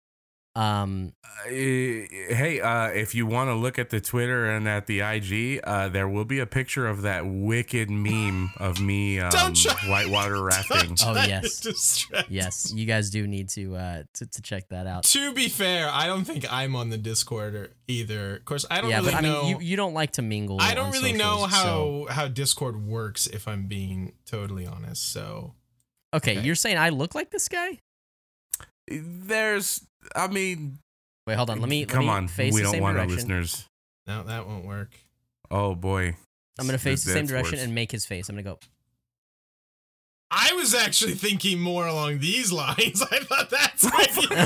Um, Uh, hey, uh, if you want to look at the Twitter and at the IG, uh, there will be a picture of that wicked meme of me um, Don't try- whitewater rafting. Don't Oh, try to yes. distract. yes, you guys do need to uh to, to check that out. To be fair, I don't think I'm on the Discord or either. Of course, I don't yeah, really but I know. mean, you, you don't like to mingle. I don't on really know how so- how Discord works. If I'm being totally honest, so Okay, Okay. you're saying I look like this guy? There's, I mean, Wait, hold on. Let me let come me on. face we the don't same want our listeners. no, that won't work. Oh boy. I'm gonna face the same direction worse. and make his face. I'm gonna go. I was actually thinking more along these lines. I thought that's where you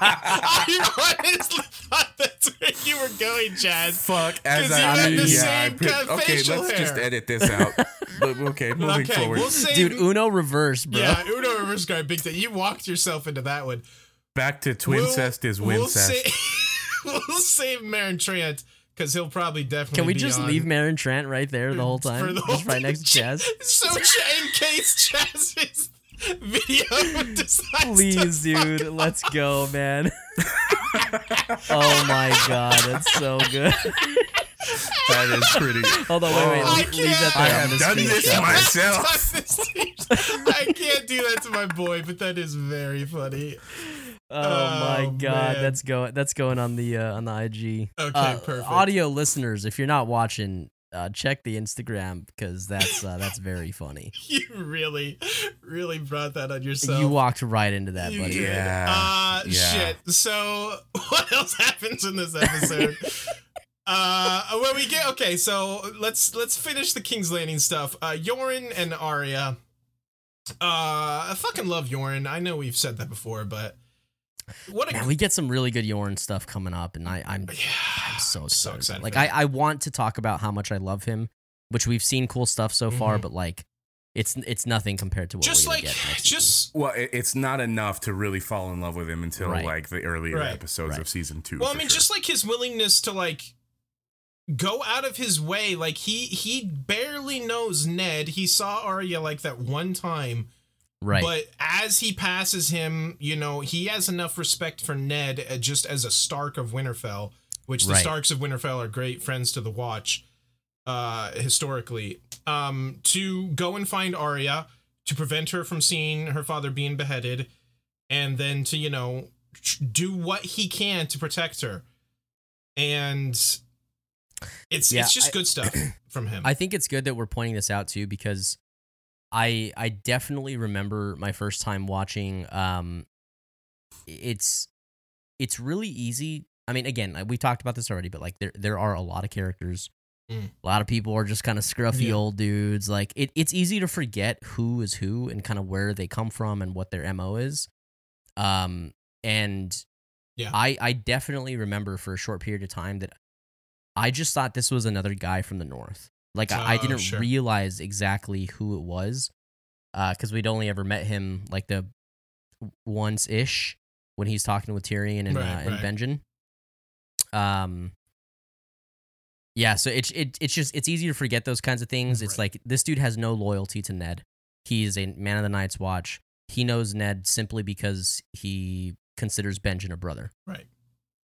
I honestly thought that's where you were going, Chad. Fuck. As 'Cause I, you I had mean, the yeah, I same put- kind of okay, facial let's just edit this out. but okay, moving okay, forward. we'll save. Dude, Uno reverse, bro. yeah, Uno reverse guard, big time. You walked yourself into that one. Back to twincest is We'll, wincest. sa- we'll save Meryn Trant because he'll probably definitely. Can we be just on leave Meryn Trant right there the whole time? for the just right next to Chaz? So Ch- in case Chaz's video Please, to dude, fuck let's go, man. oh my god, that's so good. that is pretty. Hold on, wait, wait, Oh, I leave, leave that there. I have done this screenshot myself. I can't do that to my boy, but that is very funny. Oh my Oh, god, man. that's going that's going on the uh, on the IG. Okay, Uh, perfect. Audio listeners, if you're not watching, uh, check the Instagram because that's uh, that's very funny. You really, really brought that on yourself. you walked right into that, buddy. Yeah, Uh, yeah. shit. So, what else happens in this episode? uh, when we get okay, so let's let's finish the King's Landing stuff. Uh, Yoren and Arya. Uh, I fucking love Yoren. I know we've said that before, but what a Man, we get some really good Yoren stuff coming up, and I, I'm yeah, I'm so so excited. Like I. I want to talk about how much I love him, which we've seen cool stuff so far, Mhm. but like it's it's nothing compared to what just we're like gonna get next season. just Well, it, it's not enough to really fall in love with him until Right. like the earlier Right. episodes Right. of season two. well, I mean, sure. just like his willingness to like go out of his way. Like he he barely knows Ned. He saw Arya like that one time. Right. But as he passes him, you know, he has enough respect for Ned uh, just as a Stark of Winterfell, which the Right. Starks of Winterfell are great friends to the Watch, uh, historically. Um, to go and find Arya to prevent her from seeing her father being beheaded, and then to you know tr- do what he can to protect her, and it's Yeah, it's just I- good stuff from him. I think it's good that we're pointing this out too because I I definitely remember my first time watching um it's it's really easy. I mean again, we talked about this already, but like there there are a lot of characters. Mm. A lot of people are just kind of scruffy Yeah. old dudes. Like it, it's easy to forget who is who and kind of where they come from and what their MO is. Um and Yeah. I I definitely remember for a short period of time that I just thought this was another guy from the north. Like I, I Oh, didn't sure. realize exactly who it was, because we'd only ever met him like the once ish when he's talking with Tyrion and Right, uh, and right. Benjen. Um. Yeah, so it's it, it's just it's easy to forget those kinds of things. It's Right. like this dude has no loyalty to Ned. He's a man of the Night's Watch. He knows Ned simply because he considers Benjen a brother right.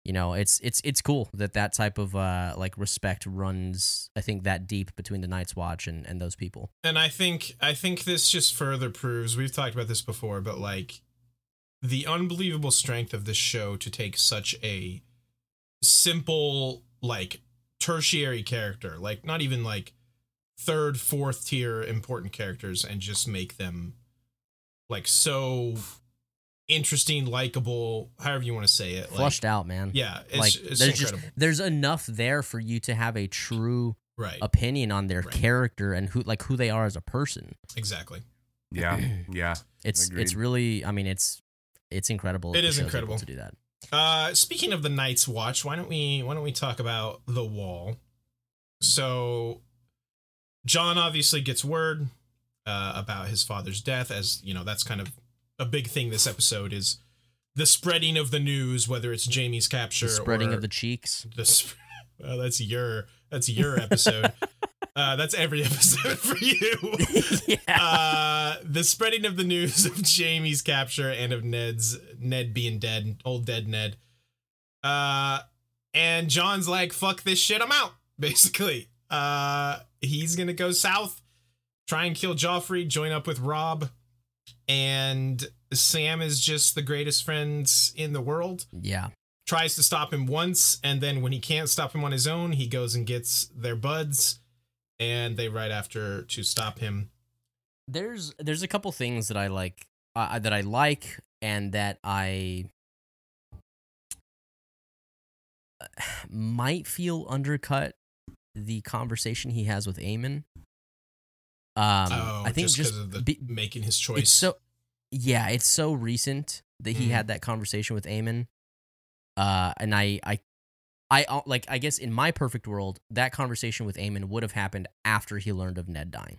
You know it's it's it's cool that that type of uh like respect runs i think that deep between the night's watch and and those people. And I think I think this just further proves we've talked about this before, but like the unbelievable strength of this show to take such a simple like tertiary character, like not even like third, fourth tier important characters and just make them like so interesting, likable, however you want to say it. Like, flushed out man Yeah, it's, like it's there's incredible. just there's enough there for you to have a true right. opinion on their Right. character and who like who they are as a person Exactly. yeah, yeah. it's Agreed. it's really i mean it's it's incredible that It the is show's able incredible. to do that Uh, speaking of the Night's Watch, why don't we why don't we talk about the Wall? So, John obviously gets word uh, about his father's death, as you know that's kind of a big thing. This episode is the spreading of the news, whether it's Jamie's capture, the spreading or of the cheeks the. Sp- well, that's your that's your episode. Uh, that's every episode for you. yeah. uh, the spreading of the news of Jamie's capture and of Ned's Ned being dead, old dead Ned. Uh, and John's like, "Fuck this shit, I'm out." Basically, uh, he's gonna go south, try and kill Joffrey, join up with Rob, and Sam is just the greatest friends in the world. yeah. Tries to stop him once, and then when he can't stop him on his own, he goes and gets their buds, and they ride after to stop him. There's there's a couple things that I like uh, that I like and that I might feel undercut the conversation he has with Aemon. Um, oh, I think just just, of the be- making his choice. it's so yeah, it's so recent that he Mhm. had that conversation with Aemon. Uh, and I I I uh, like I guess in my perfect world, that conversation with Aemon would have happened after he learned of Ned dying.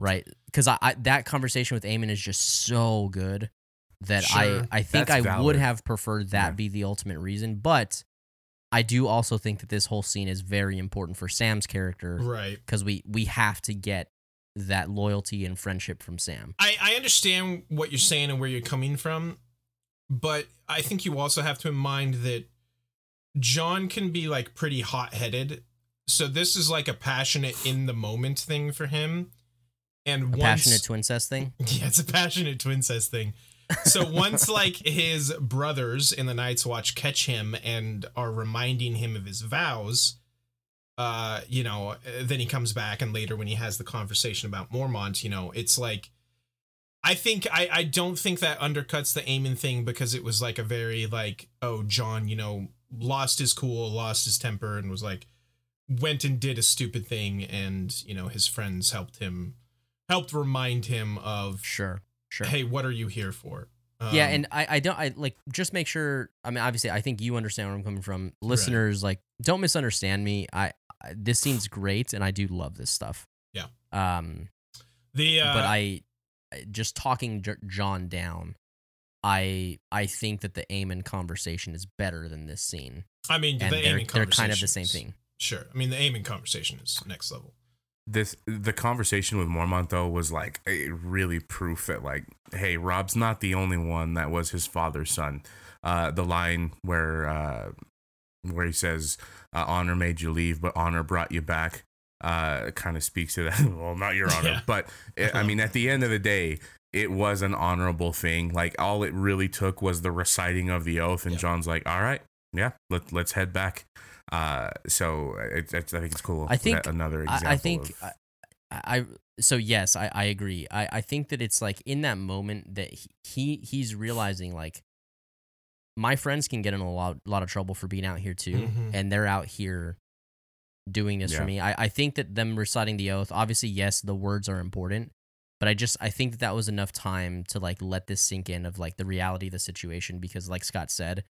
Right? Because I, I that conversation with Aemon is just so good that Sure. I I think That's I would have preferred that Yeah. be the ultimate reason, but I do also think that this whole scene is very important for Sam's character right. because we we have to get that loyalty and friendship from Sam. I, I understand what you're saying and where you're coming from, but I think you also have to in mind that John can be like pretty hot headed. So this is like a passionate in the moment thing for him. And A once, passionate twin cest thing. Yeah, it's a passionate twin says thing. So once like his brothers in the Night's Watch catch him and are reminding him of his vows, uh, you know, uh, then he comes back and later when he has the conversation about Mormont, you know, it's like I think I I don't think that undercuts the Aemon thing because it was like a very like oh John, you know, lost his cool, lost his temper and was like went and did a stupid thing and, you know, his friends helped him helped remind him of Sure, sure. hey, what are you here for? yeah, Um, and I, I don't I like just make sure. I mean, obviously, I think you understand where I'm coming from. Listeners, like, don't misunderstand me. I this scene's great, and I do love this stuff. Yeah. Um, the uh, but I, I- just talking J- John down. I I think that the Aemon conversation is better than this scene, I mean and the they're aiming they're kind of the same thing. Sure, I mean the Aemon conversation is next level. this the conversation with Mormont though was like a really proof that like hey Rob's not the only one that was his father's son. Uh, the line where uh, where he says uh, honor made you leave but honor brought you back uh, kind of speaks to that. well, not your honor, Yeah. but eh, I mean at the end of the day. It was an honorable thing. Like all it really took was the reciting of the oath, and Yeah. John's like, "All right, yeah, let let's head back." Uh, so it, it's, I think it's cool. I think- that another example. I, I think of- I, I so yes, I, I agree. I, I think that it's like in that moment that he, he he's realizing like my friends can get in a lot lot of trouble for being out here too, Mhm. and they're out here doing this Yeah. for me. I, I think that them reciting the oath, obviously, yes, the words are important, but I just I think that that was enough time to like let this sink in of like the reality of the situation because, like Scott said,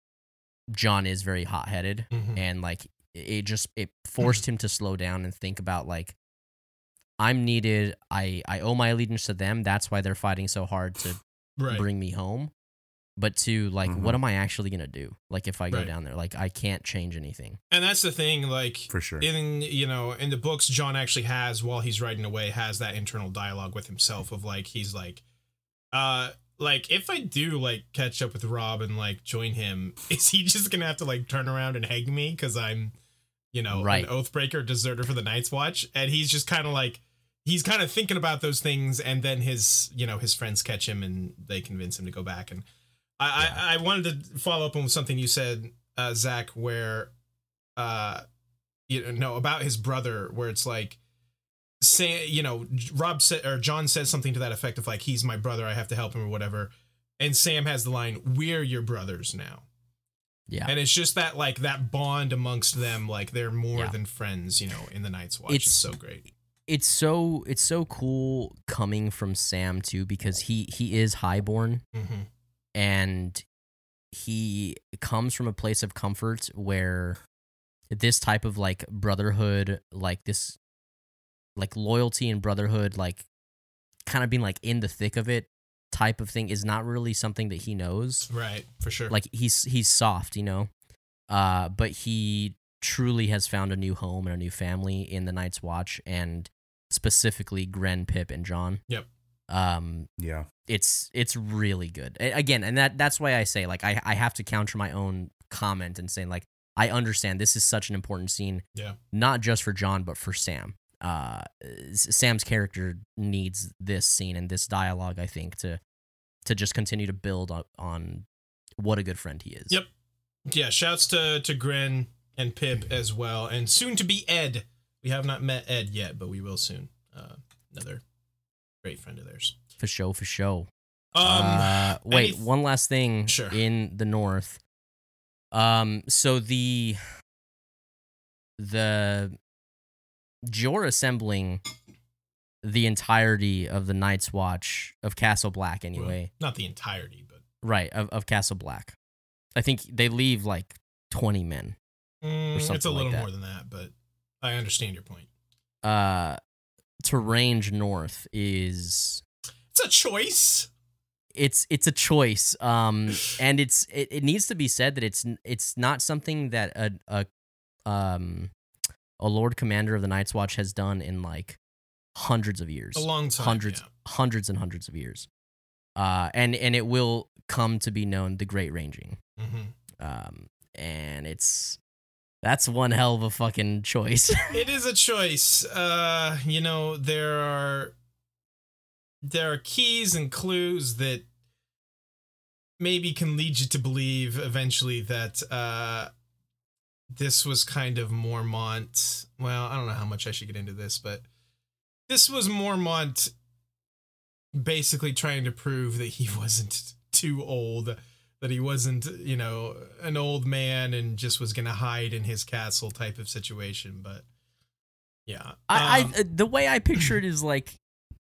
John is very hot headed Mhm. and like it just it forced him to slow down and think about like i'm needed i i owe my allegiance to them that's why they're fighting so hard to Right. bring me home but to like Mhm. what am i actually gonna do like if i go Right. down there like i can't change anything and that's the thing, like for sure. in you know in the books john actually has while he's writing away has that internal dialogue with himself of like he's like uh like if i do like catch up with rob and like join him is he just gonna have to like turn around and hang me because i'm you know Right. an oathbreaker deserter for the night's watch and he's just kind of like he's kind of thinking about those things and then his you know his friends catch him and they convince him to go back and i I, I wanted to follow up on something you said uh zach where uh you know no about his brother where it's like say you know rob said or john says something to that effect of like he's my brother i have to help him or whatever. And sam has the line we're your brothers now. Yeah. And it's just that like that bond amongst them like they're more Yeah. than friends you know in the night's watch. It's- is so great. it's so it's so cool coming from sam too because he he is highborn. Mm-hmm. And he comes from a place of comfort where this type of like brotherhood like this like loyalty and brotherhood like kind of being like in the thick of it type of thing is not really something that he knows right for sure like he's he's soft you know uh but he truly has found a new home and a new family in the Night's Watch, and specifically Grenn, Pip, and John. Yep. Um, Yeah. It's it's really good. Again, and that that's why I say like I I have to counter my own comment and saying like I understand this is such an important scene. Yeah. Not just for John, but for Sam. Uh, Sam's character needs this scene and this dialogue. I think to to just continue to build up on what a good friend he is. Yep. Yeah, shouts to to Grenn and Pip as well, and soon to be Ed. We have not met Ed yet, but we will soon. Uh, another great friend of theirs. For show, for show. Um, uh, wait, any- one last thing Sure. in the north. Um, so the the you're assembling the entirety of the Night's Watch of Castle Black well, anyway, not the entirety, but right? Of of Castle Black. I think they leave like twenty men. mm, it's a something like little that. more than that. But I understand your point. Uh, to range north is It's a choice. it's it's a choice um and it's it, it needs to be said that it's it's not something that a a um a lord commander of the night's watch has done in like hundreds of years A long time. hundreds yeah. hundreds and hundreds of years uh and and it will come to be known the great ranging Mhm. um and it's that's one hell of a fucking choice it is a choice. Uh, you know, there are there are keys and clues that maybe can lead you to believe eventually that uh this was kind of Mormont. Well, I don't know how much I should get into this, but this was Mormont basically trying to prove that he wasn't too old, that he wasn't, you know, an old man and just was going to hide in his castle type of situation. But yeah, I, Um, I the way I picture it is like,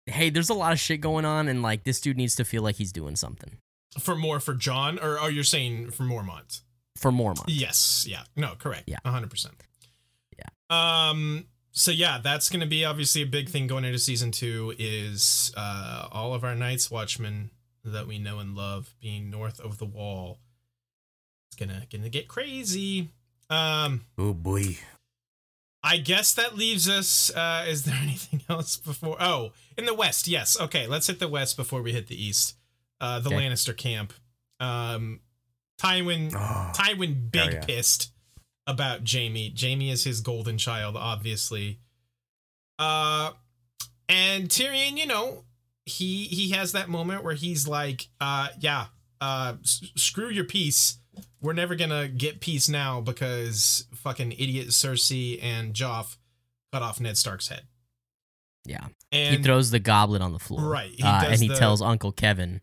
hey, there's a lot of shit going on, and like this dude needs to feel like he's doing something for more for John, or are you're saying for Mormont? for Mormont. Yes, yeah, no, correct, Yeah. hundred percent. Yeah. Um. So yeah, that's going to be obviously a big thing going into season two. Is uh all of our Night's Watchmen that we know and love being north of the Wall. It's gonna gonna get crazy. Um. Oh boy. I guess that leaves us. Uh, is there anything else before? Oh, in the west, yes. Okay, let's hit the west before we hit the east. Uh, the Okay. Lannister camp. Um, Tywin. Oh, Tywin big yeah. pissed about Jamie. Jamie is his golden child, obviously. Uh, and Tyrion, you know, he he has that moment where he's like, uh, yeah, uh, s- screw your peace. We're never gonna get peace now because fucking idiot Cersei and Joff cut off Ned Stark's head. Yeah. And he throws the goblet on the floor. Right, he uh, and he the- tells Uncle Kevan,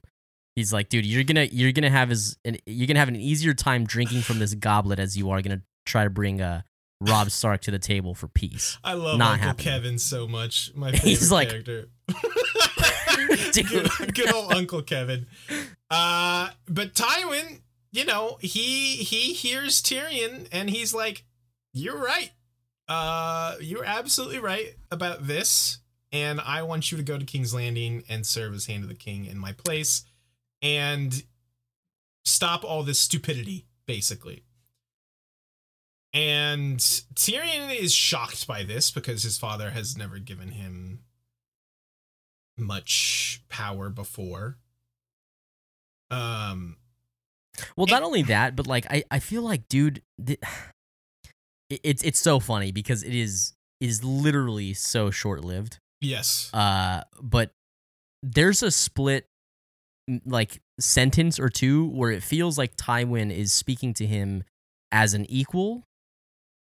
he's like, dude, you're gonna you're gonna have his an, you're gonna have an easier time drinking from this goblet as you are gonna try to bring uh, Rob Stark to the table for peace. I love Not Uncle happening. Kevan so much. My favorite He's like- character. Good, good old Uncle Kevan. Uh, but Tywin, you know, he he hears Tyrion and he's like, "You're right. Uh, you're absolutely right about this, and I want you to go to King's Landing and serve as Hand of the King in my place, and stop all this stupidity, basically." And Tyrion is shocked by this because his father has never given him much power before. Um, Well, not only that, but like I, I feel like, dude, th- it's it's so funny because it is it is literally so short lived. yes. Uh, but there's a split like sentence or two where it feels like Tywin is speaking to him as an equal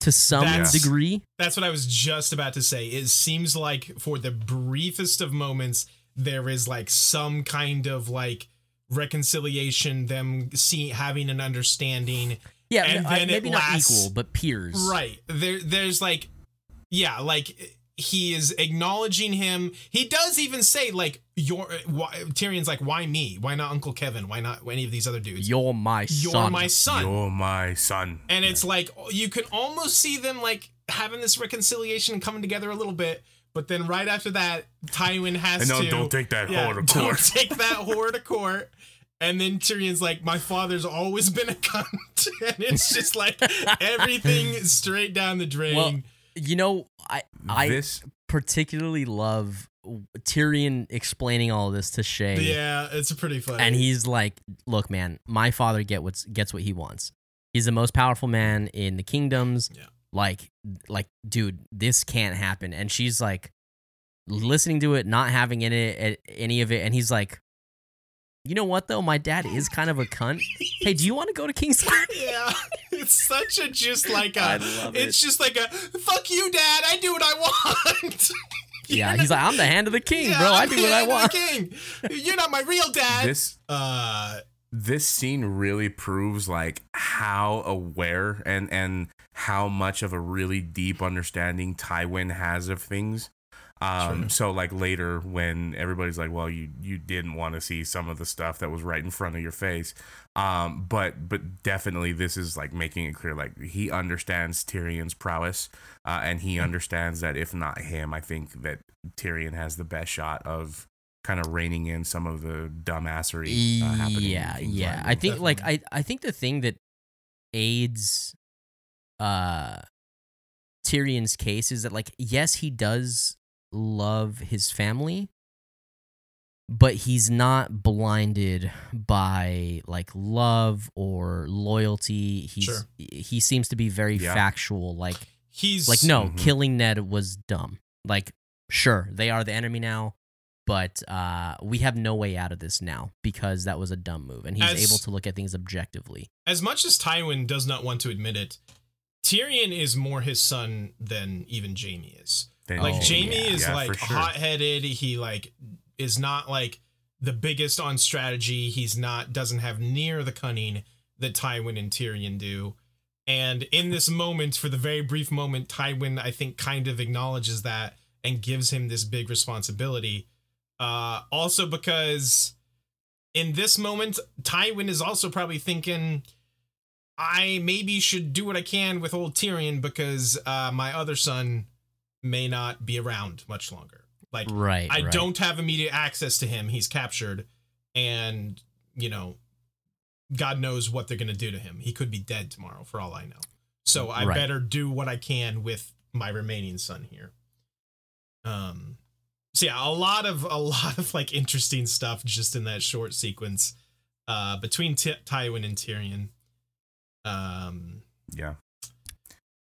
to some That's- degree. That's what I was just about to say. It seems like for the briefest of moments, there is like some kind of like reconciliation, them see having an understanding. Yeah, And m- I- then it maybe not equal, but peers. Right. There there's like yeah, like he is acknowledging him. He does even say like your why, Tyrion's like why me? Why not Uncle Kevan? Why not any of these other dudes? You're my You're son. my son. You're my son. and it's like you can almost see them like having this reconciliation and coming together a little bit but then right after that tywin has And no, to don't take that yeah, whore to don't court. take that whore to court and then tyrion's like my father's always been a cunt and it's just like everything straight down the drain. Well, You know, I I this particularly love Tyrion explaining all of this to Shae. yeah, it's pretty funny. And he's like, "Look, man, my father get what's gets what he wants. He's the most powerful man in the kingdoms. Yeah. Like, like, dude, this can't happen." And she's like, listening to it, not having in it any of it, and he's like, "You know what though? My dad is kind of a cunt. Hey, do you want to go to King's Landing?" yeah, it's such a just like I a. love It's just like a fuck you, dad. I do what I want. Yeah, he's like, "I'm the hand of the king, Yeah, bro. I I'm do what I want." King. You're not my real dad. this uh, this scene really proves like how aware and and how much of a really deep understanding Tywin has of things. Um, Sure. so like later when everybody's like, well, you you didn't want to see some of the stuff that was right in front of your face. Um, but but definitely this is like making it clear like he understands Tyrion's prowess, uh, and he understands that if not him, I think that Tyrion has the best shot of kind of reining in some of the dumbassery uh, happening. yeah, yeah. Landing. I think like I I think the thing that aids uh Tyrion's case is that like yes, he does love his family, but he's not blinded by like love or loyalty. He's Sure. he seems to be very Yeah. factual like he's like no, Mhm. killing Ned was dumb. Like sure, they are the enemy now, but uh we have no way out of this now because that was a dumb move and he's As- able to look at things objectively. as much as Tywin does not want to admit it, Tyrion is more his son than even Jamie is. Then- Like Oh, Jamie yeah. is Yeah, like for sure. hot-headed. He like is not like the biggest on strategy. He's not doesn't have near the cunning that Tywin and Tyrion do. And in this moment, for the very brief moment, Tywin I think kind of acknowledges that and gives him this big responsibility. Uh, also because in this moment, Tywin is also probably thinking, I maybe should do what I can with old Tyrion because uh, my other son may not be around much longer. Like, Right. I right. don't have immediate access to him. He's captured, and you know, God knows what they're gonna do to him. He could be dead tomorrow, for all I know. So I Right. better do what I can with my remaining son here. Um, so yeah, a lot of a lot of like interesting stuff just in that short sequence, uh, between Ty- Tywin and Tyrion. Um, Yeah.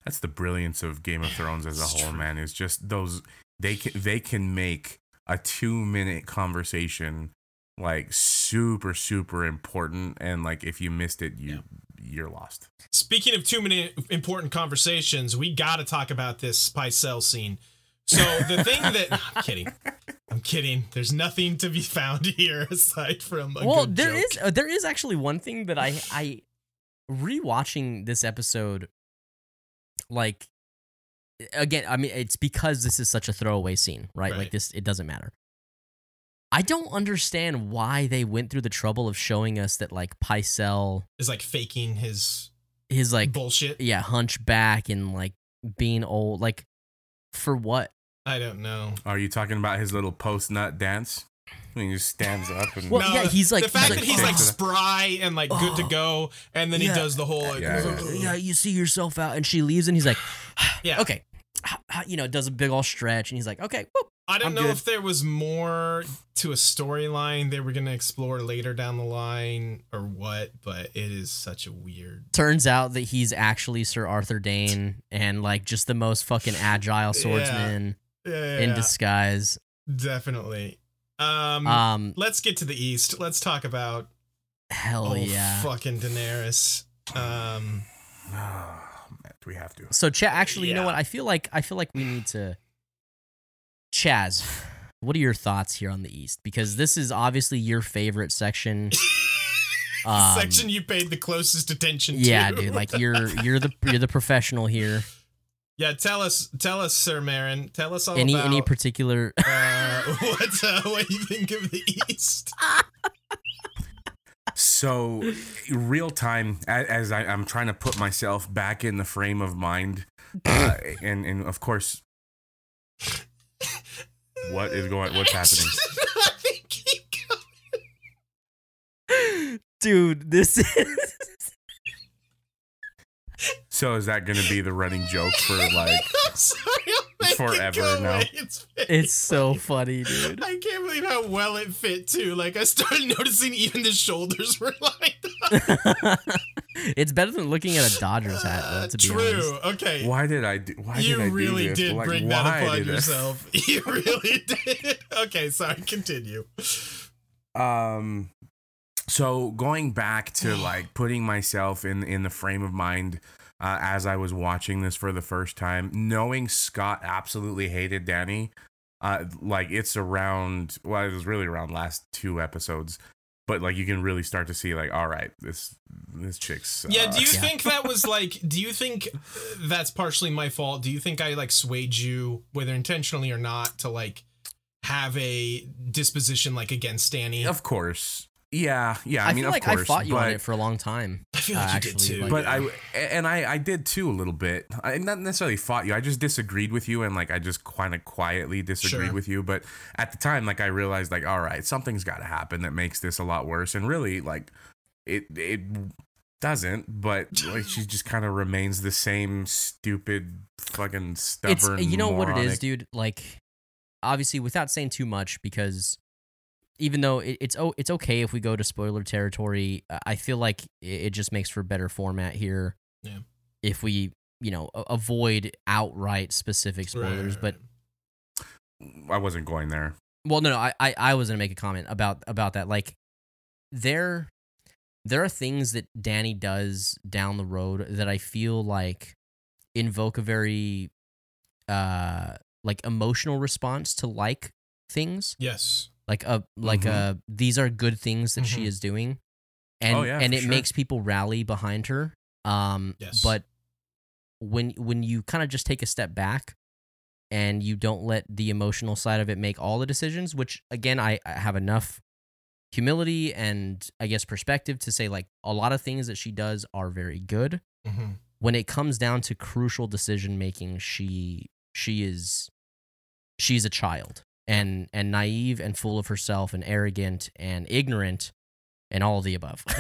That's the brilliance of Game of Thrones as a whole, true. man. Is just those they can they can make a two minute conversation like super super important, and like if you missed it, you you're lost. Speaking of too many important conversations, we got to talk about this Pycelle scene. So the thing that I'm kidding, I'm kidding. There's nothing to be found here aside from a well, there is uh, there is actually one thing that I I rewatching this episode like again, I mean it's because this is such a throwaway scene, right? Right. Like this it doesn't matter. I don't understand why they went through the trouble of showing us that like Pycelle is like faking his his like bullshit. yeah, hunchback and like being old like for what? I don't know. Are you talking about his little post nut dance? When he just stands up and Well, yeah, he's like- the fact he's that like, he's like spry and like good to Oh. go, and then he does the whole like, Yeah, He's like, yeah, you see yourself out and she leaves and he's like Yeah. okay. You know, does a big old stretch and he's like, okay, whoop. I don't I'm know good. if there was more to a storyline they were gonna explore later down the line or what, but it is such a weird. turns out that he's actually Sir Arthur Dayne and like just the most fucking agile swordsman Yeah, in disguise. definitely. Um, Um, let's get to the east. Let's talk about hell oh yeah. fucking Daenerys. Um, Oh, man, we have to? So, Chaz, actually, you know what? I feel like I feel like we need to. Chaz, what are your thoughts here on the East? Because this is obviously your favorite section. Um, section you paid the closest attention to. Yeah, to. dude. Like you're you're the you're the professional here. Yeah, tell us, tell us, Sir Meryn, tell us all Any about any particular? uh, what uh, what you think of the East. So, real time, a- as I, I'm trying to put myself back in the frame of mind, uh, and and of course, what is going? What's happening? Dude, this is So is that going to be the running joke for like? I'm sorry, it Forever now. It's, It's so funny, dude. I can't believe how well it fit too. Like I started noticing even the shoulders were lined up. it's better than looking at a Dodgers hat, though, to be True. honest. Okay. Why did I do? Why you did I really do this? did Like, bring that upon did I- yourself. You really did. Okay, sorry. Continue. um so going back to like putting myself in in the frame of mind uh, as I was watching this for the first time, knowing Scott absolutely hated Danny, uh, like it's around. Well, it was really around last two episodes, but like you can really start to see like, all right, this this chick's. Yeah, do you Yeah. think that was like do you think uh, that's partially my fault? Do you think I like swayed you whether intentionally or not to like have a disposition like against Danny? Of course, yeah, yeah. I, I, mean, feel of like course, I fought you but, on it for a long time. I feel like uh, you did too. like- but yeah. I and I I did too a little bit. I not necessarily fought you. I just disagreed with you and like I just kind of quietly disagreed Sure. with you. But at the time, like I realized like all right, something's got to happen that makes this a lot worse. And really, like it it doesn't. But like she just kind of remains the same stupid fucking It's stubborn. you know what it is, dude. Like, obviously, without saying too much, because even though it, it's oh, it's okay if we go to spoiler territory. uh, I feel like it, it just makes for better format here. Yeah. If we, you know, a- avoid outright specific Right, spoilers, right, but. I wasn't going there. well, no, no, I, I, I was gonna make a comment about about that. Like, there, there are things that Danny does down the road that I feel like invoke a very, uh, like emotional response to like things, yes. Like a like Mhm. uh these are good things that she Mhm. is doing, and Oh, yeah, and it sure. makes people rally behind her. Um, Yes. but when when you kind of just take a step back and you don't let the emotional side of it make all the decisions which again I, I have enough humility and i guess perspective to say like a lot of things that she does are very good hmm when it comes down to crucial decision making she she is she's a child and and naive and full of herself and arrogant and ignorant and all of the above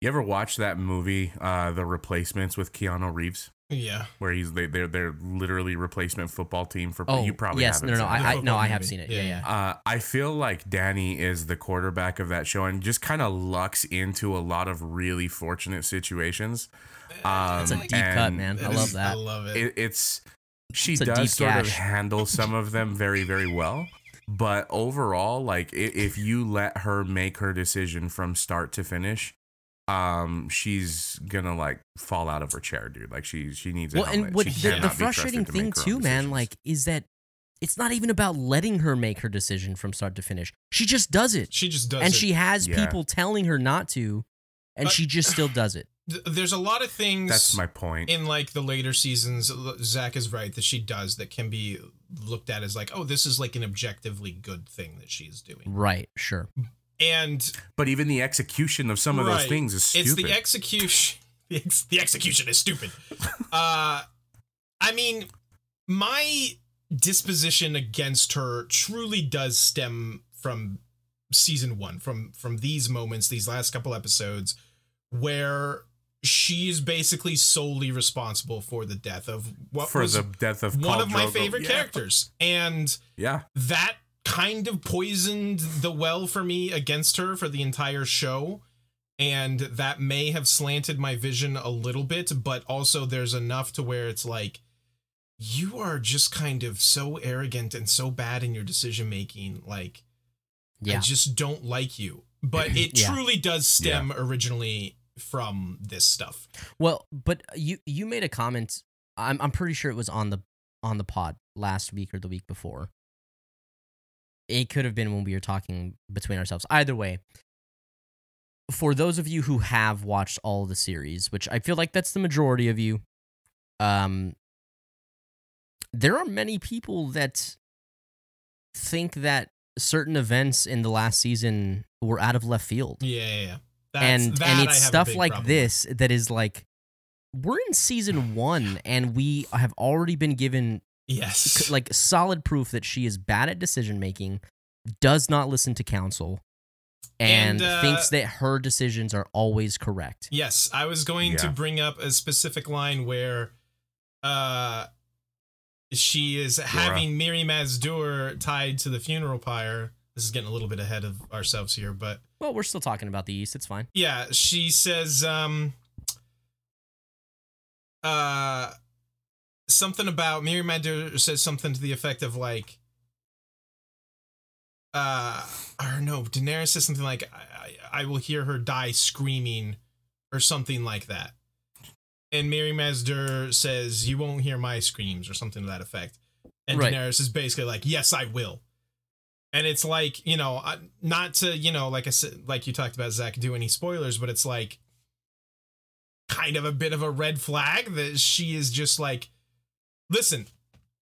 You ever watch that movie, uh, The Replacements with Keanu Reeves? Yeah. Where he's they, they're they're literally replacement football team for oh you probably yes haven't no no, no seen it. I, I no i have movie. seen it Yeah, yeah yeah, Uh, I feel like Danny is the quarterback of that show and just kind of lucks into a lot of really fortunate situations. Um, That's a deep cut, man. I love that. I love it. It, it's she It's does sort of handle some of them very very well, but overall, like if you let her make her decision from start to finish. Um, she's gonna like fall out of her chair, dude. Like she she needs a well helmet. and what She the, the frustrating thing her own too man like is that it's not even about letting her make her decision from start to finish she just does it she just does and it. she has Yeah. people telling her not to and But- she just still does it Th- There's a lot of things that's my point. in like the later seasons. Zach is right that she does that can be looked at as like, oh, this is like an objectively good thing that she's doing. right sure And But even the execution of some of those things is stupid. It's the execution. The, ex- the execution is stupid. uh, I mean, my disposition against her truly does stem from season one, from from these moments, these last couple episodes, where she is basically solely responsible for the death of what for was the death of one Khal of my favorite Yeah. characters, and Yeah, that kind of poisoned the well for me against her for the entire show. And that may have slanted my vision a little bit but also there's enough to where it's like you are just kind of so arrogant and so bad in your decision making like i just don't like you. But it Yeah. truly does stem originally from this stuff. Well but you you made a comment i'm i'm pretty sure it was on the on the pod last week or the week before. It could have been when we were talking between ourselves. Either way for those of you who have watched all the series which i feel like that's the majority of you um there are many people that think that certain events in the last season were out of left field. Yeah yeah, yeah. That's, and that and it's stuff like problem with. this that is like we're in season one and we have already been given yes c- like solid proof that she is bad at decision making does not listen to counsel and, And, uh, thinks that her decisions are always correct. Yes, I was going to bring up a specific line where uh she is having Mirri Maz Duur tied to the funeral pyre. This is getting a little bit ahead of ourselves here, but Well, we're still talking about the East. It's fine. yeah, she says um uh something about Mirri Maz Duur says something to the effect of like don't know." Daenerys says something like I, I, I will hear her die screaming or something like that. And Mirri Maz Duur says, You won't hear my screams or something to that effect. And Right. Daenerys is basically like, Yes, I will. And it's like, you know, uh, not to, you know, like I said, like you talked about, Zach, do any spoilers, but it's like kind of a bit of a red flag that she is just like, listen,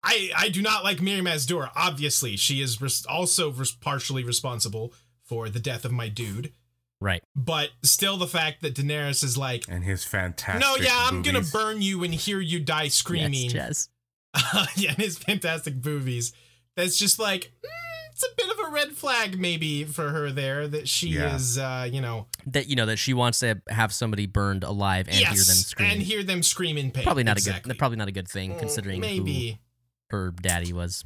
I I do not like Mirri Maz Duur. Obviously, she is res- also res- partially responsible for the death of my dude. Right. But still, the fact that Daenerys is like, and his fantastic. no, yeah, I'm gonna burn you and hear you die screaming. Yes, yeah, and his fantastic boobies. That's just like mm, it's a bit of a red flag, maybe for her there that she Yeah. is, uh, you know, That you know that she wants to have somebody burned alive and hear them yes, scream. and hear them scream in pain. probably not exactly. a good. Probably not a good thing Mm, considering maybe. who her daddy was.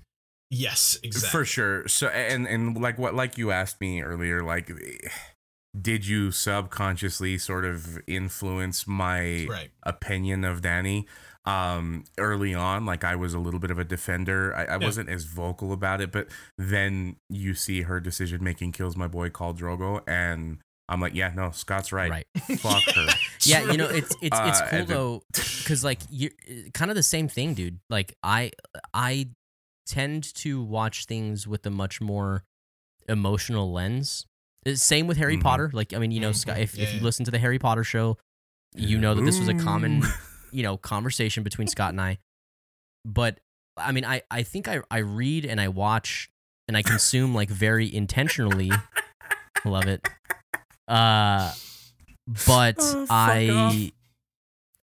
Yes, exactly. For sure. So and and like what like you asked me earlier, like did you subconsciously sort of influence my Right. opinion of Danny? Um early on, like I was a little bit of a defender. I, I Yeah. wasn't as vocal about it, but then you see her decision making kills my boy Khal Drogo and I'm like, yeah, no, Scott's right. Right. Fuck her. Yeah, you know it's it's it's Uh, cool and the- though because like you're kind of the same thing, dude. Like I I tend to watch things with a much more emotional lens. Uh, Same with Harry Mhm. Potter. Like I mean, you know, Mhm. Scott, if Yeah, if you listen to the Harry Potter show, you know that this was a common Ooh. you know conversation between Scott and I. But I mean, I I think I I read and I watch and I consume like very intentionally. Love it. Uh, but Oh, I off.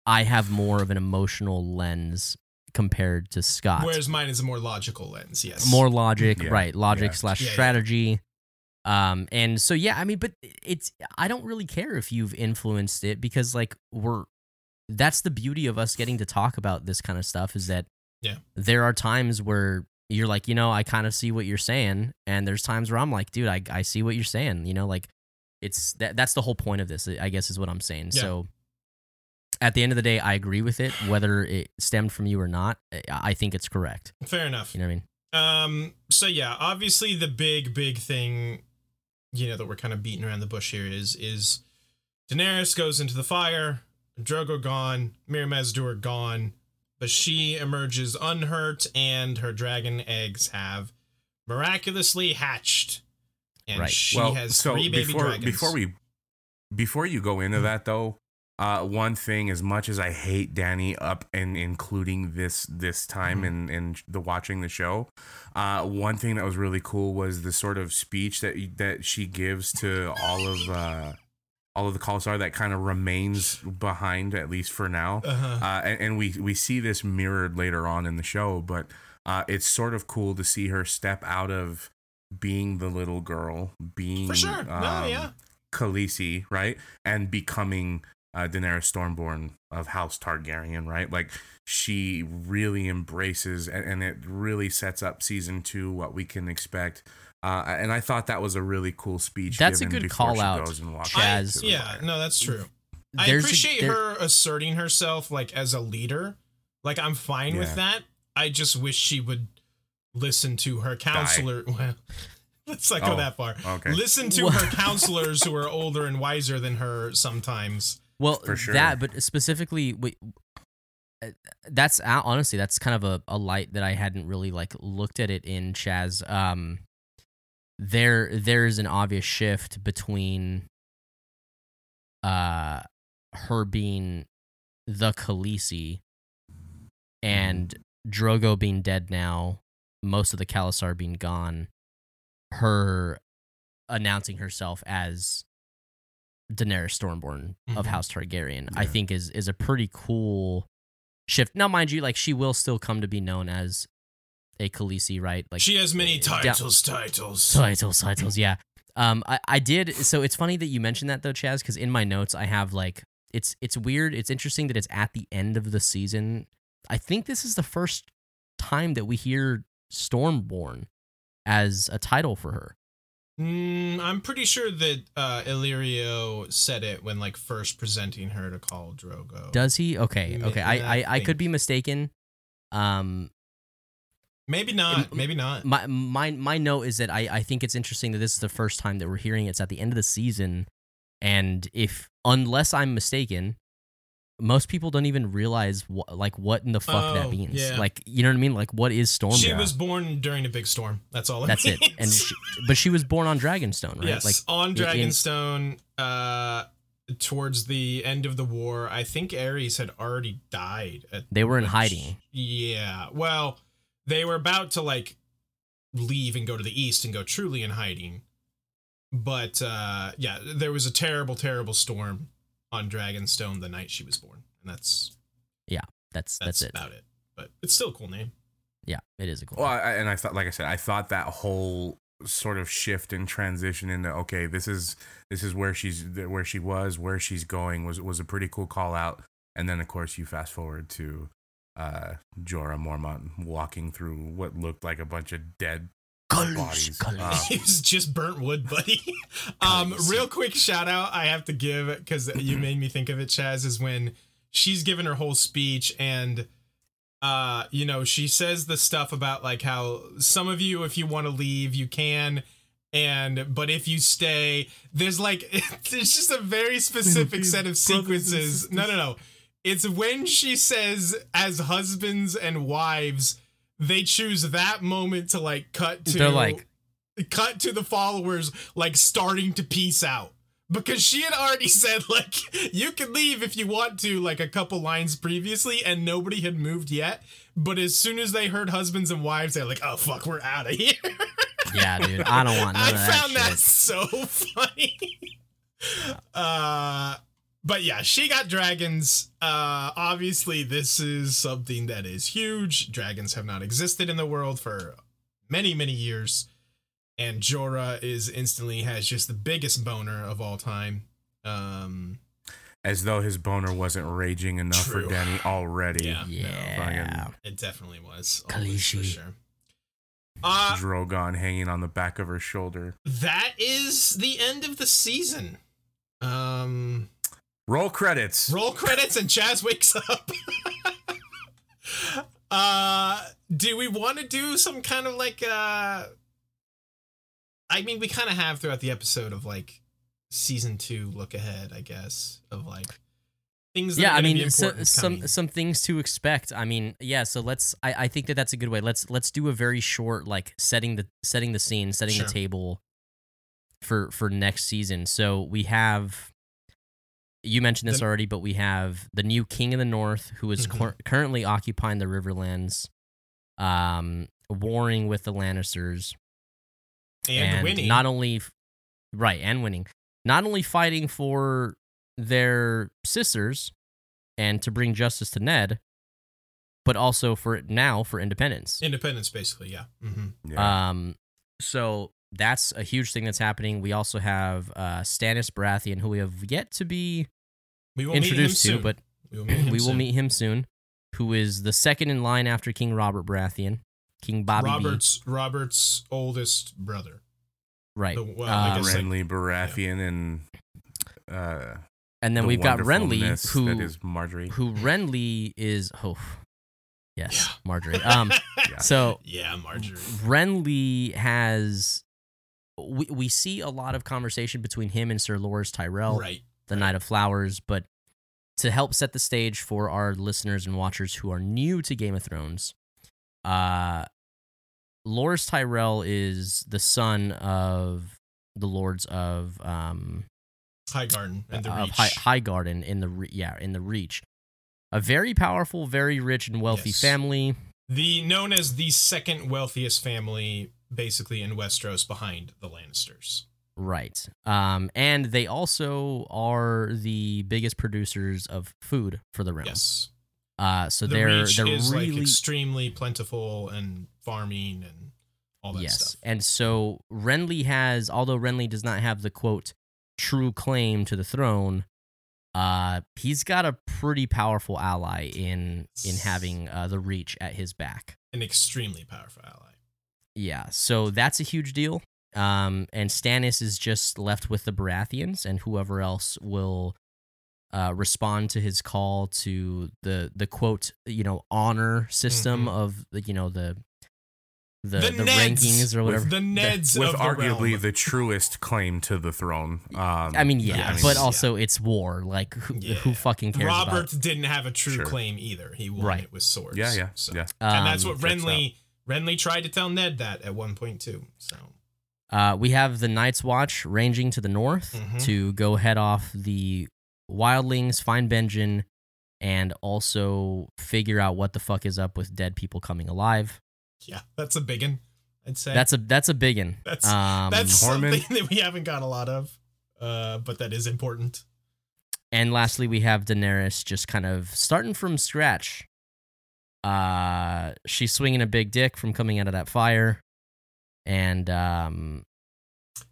I have more of an emotional lens compared to Scott. Whereas mine is a more logical lens. Yes. more logic, Yeah, right? Logic yeah. slash Yeah, yeah. strategy. Um, and so yeah, I mean, but it's I don't really care if you've influenced it because like we're that's the beauty of us getting to talk about this kind of stuff is that Yeah. there are times where you're like, you know, I kind of see what you're saying, and there's times where I'm like, dude, I I see what you're saying, you know, like it's that that's the whole point of this, I guess, is what I'm saying. Yeah. So at the end of the day, I agree with it, whether it stemmed from you or not. I- I think it's correct. Fair enough. You know what I mean? Um. So yeah, obviously the big big thing, you know, that we're kind of beating around the bush here is is Daenerys goes into the fire, Drogo gone, Mirri Maz Duur gone, but she emerges unhurt, and her dragon eggs have miraculously hatched, and Right. she well, has so three baby before dragons. before we before you go into that though, uh, one thing as much as I hate Danny up and including this this time in in the watching the show, uh, one thing that was really cool was the sort of speech that that she gives to all of uh, all of the Khalasar that kind of remains behind at least for now. uh-huh. Uh, and, and we we see this mirrored later on in the show, but uh, it's sort of cool to see her step out of being the little girl, being for sure. no, um, yeah. Khaleesi, right, and becoming uh, Daenerys Stormborn of House Targaryen, right? Like she really embraces, and, and it really sets up season two what we can expect. Uh, and I thought that was a really cool speech. That's a given good before she call-out, and walks Chaz. into Yeah, no, that's true. I There's a- appreciate there- her asserting herself like as a leader. Like I'm fine Yeah. with that. I just wish she would listen to her counselor. Well, let's not go Oh, that far. okay. Listen to Wha- her counselors who are older and wiser than her sometimes. Well, For sure. that, but specifically, we, uh, that's uh, honestly that's kind of a, a light that I hadn't really like looked at it in Chaz. Um, there there is an obvious shift between uh her being the Khaleesi and Drogo being dead now, most of the Khalasar being gone, her announcing herself as Daenerys Stormborn of Mhm. House Targaryen, I think is is a pretty cool shift. Now, mind you, like she will still come to be known as a Khaleesi, right? Like she has many uh, titles, titles. titles, titles, yeah. Um, I, I did. So it's funny that you mentioned that though, Chaz, because in my notes I have like it's it's weird. It's interesting that it's at the end of the season. I think this is the first time that we hear Stormborn as a title for her. Mm, I'm pretty sure that uh, Illyrio said it when like first presenting her to Khal Drogo. Does he? Okay, okay. I I, I I could be mistaken. Um, maybe not. M- Maybe not. my my my note is that I I think it's interesting that this is the first time that we're hearing it's at the end of the season, and if unless I'm mistaken, most people don't even realize what like what in the fuck Oh, that means. yeah. Like you know what I mean? Like what is Storm? She was born during a big storm. That's all. It That's it. And she, but she was born on Dragonstone, right? yes, Like on in- Dragonstone. Uh, towards the end of the war, I think Aerys had already died. At they were in which- hiding. Yeah. Well, they were about to like leave and go to the east and go truly in hiding. But uh yeah, there was a terrible, terrible storm on Dragonstone the night she was born. And that's That's that's, that's, it. about it. But it's still a cool name. Yeah, it is a cool. Well, I, and I thought, like I said, I thought that whole sort of shift and transition into okay, this is this is where she's where she was, where she's going was was a pretty cool call out. And then of course you fast forward to uh Jorah Mormont walking through what looked like a bunch of dead bodies. Uh, it was just burnt wood, buddy. um, real quick shout out I have to give because you made me think of it, Chaz, is when she's given her whole speech and uh, you know, she says the stuff about like how some of you, if you want to leave, you can. And but if you stay, there's like there's just a very specific set of sequences. No, no, no. It's when she says, as husbands and wives, they choose that moment to like cut to They're like- cut to the followers like starting to peace out. Because she had already said like you can leave if you want to like a couple lines previously and nobody had moved yet. But as soon as they heard husbands and wives they're like oh fuck we're out of here. Yeah, dude. I don't want none i of that found that so funny. Uh but yeah she got dragons uh obviously this is something that is huge dragons have not existed in the world for many many years and Jorah is instantly has just the biggest boner of all time. Um, as though his boner wasn't raging enough True. for Danny already. Yeah. Yeah. it definitely was always for sure. Uh, Drogon hanging on the back of her shoulder. that is the end of the season. Um, Roll credits. roll credits and Chaz wakes up. uh, do we want to do some kind of like uh? I mean, we kind of have throughout the episode of like season two look ahead, I guess, of like things. That yeah are i gonna be mean so, some some things to expect i mean yeah so let's I, I think that that's a good way let's let's do a very short like setting the setting the scene setting Sure. the table for for next season so we have you mentioned this The- already but we have the new king of the north who is Mhm. cur- currently occupying the riverlands um warring with the lannisters and, winning. not only right and winning not only fighting for their sisters and to bring justice to ned but also for now for independence independence, basically. Yeah. hmm Yeah. um so that's a huge thing that's happening we also have uh stannis baratheon who we have yet to be We will introduced to soon. but we will meet him we will soon. meet him soon who is the second in line after king robert baratheon king bobby B. Robert's Robert's oldest brother. right the- well, I Um, guess, like- Renly Baratheon and uh, and then the we've got renly wonderfulness who that is Marjorie. who Renly is oh yes Yeah. Marjorie um Yeah. so yeah, Marjorie. Renly has we, we see a lot of conversation between him and Sir Loras Tyrell right. the Knight of Flowers but to help set the stage for our listeners and watchers who are new to Game of Thrones uh Loras Tyrell is the son of the lords of um Highgarden and the Reach. High, Highgarden in the re- yeah in the Reach, a very powerful, very rich and wealthy Yes. family. the known as the second wealthiest family, basically in Westeros, behind the Lannisters. Right. Um, and they also are the biggest producers of food for the realm. Yes. Uh, so the they're they're is really like extremely plentiful and farming and all that yes. stuff. And so Renly has, although Renly does not have the quote true claim to the throne, uh, he's got a pretty powerful ally in in having uh, the Reach at his back. An extremely powerful ally. Yeah, so that's a huge deal. Um, and Stannis is just left with the Baratheons and whoever else will uh, respond to his call to the the quote you know honor system Mhm. of the you know the the The the, rankings or whatever. The Neds with of the arguably realm. the truest claim to the throne. Um, I mean, yeah, Yes. but Yeah. also it's war. Like, who, Yeah. who fucking cares Robert about? didn't have a true Sure. claim either. He won Right. it with swords. yeah, yeah, So- yeah. And that's Um, what checks Renly Renly tried to tell Ned that at one point too. So Uh, we have the Night's Watch ranging to the north Mhm. to go head off the wildlings, find Benjen, and also figure out what the fuck is up with dead people coming alive. yeah, that's a big one. I'd say That's a that's a big one. That's- um, that's Tormund. something that we haven't got a lot of, uh, but that is important. and lastly, we have Daenerys just kind of starting from scratch. Uh, she's swinging a big dick from coming out of that fire, and um,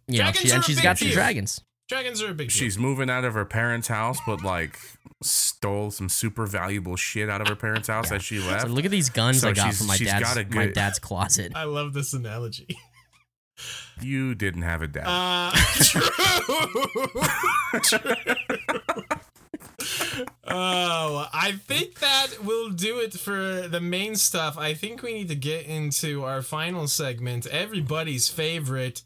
you know, she, are and a she's big got some dragons. Dragons are a big. deal. She's moving out of her parents' house, but like stole some super valuable shit out of her parents' house Yeah. as she So left. look at these guns So I got she's- from my she's dad's got a my dad's closet. I love this analogy. you didn't have a dad. Uh, true. True. Oh, I think that will do it for the main stuff. I think we need to get into our final segment, everybody's favorite.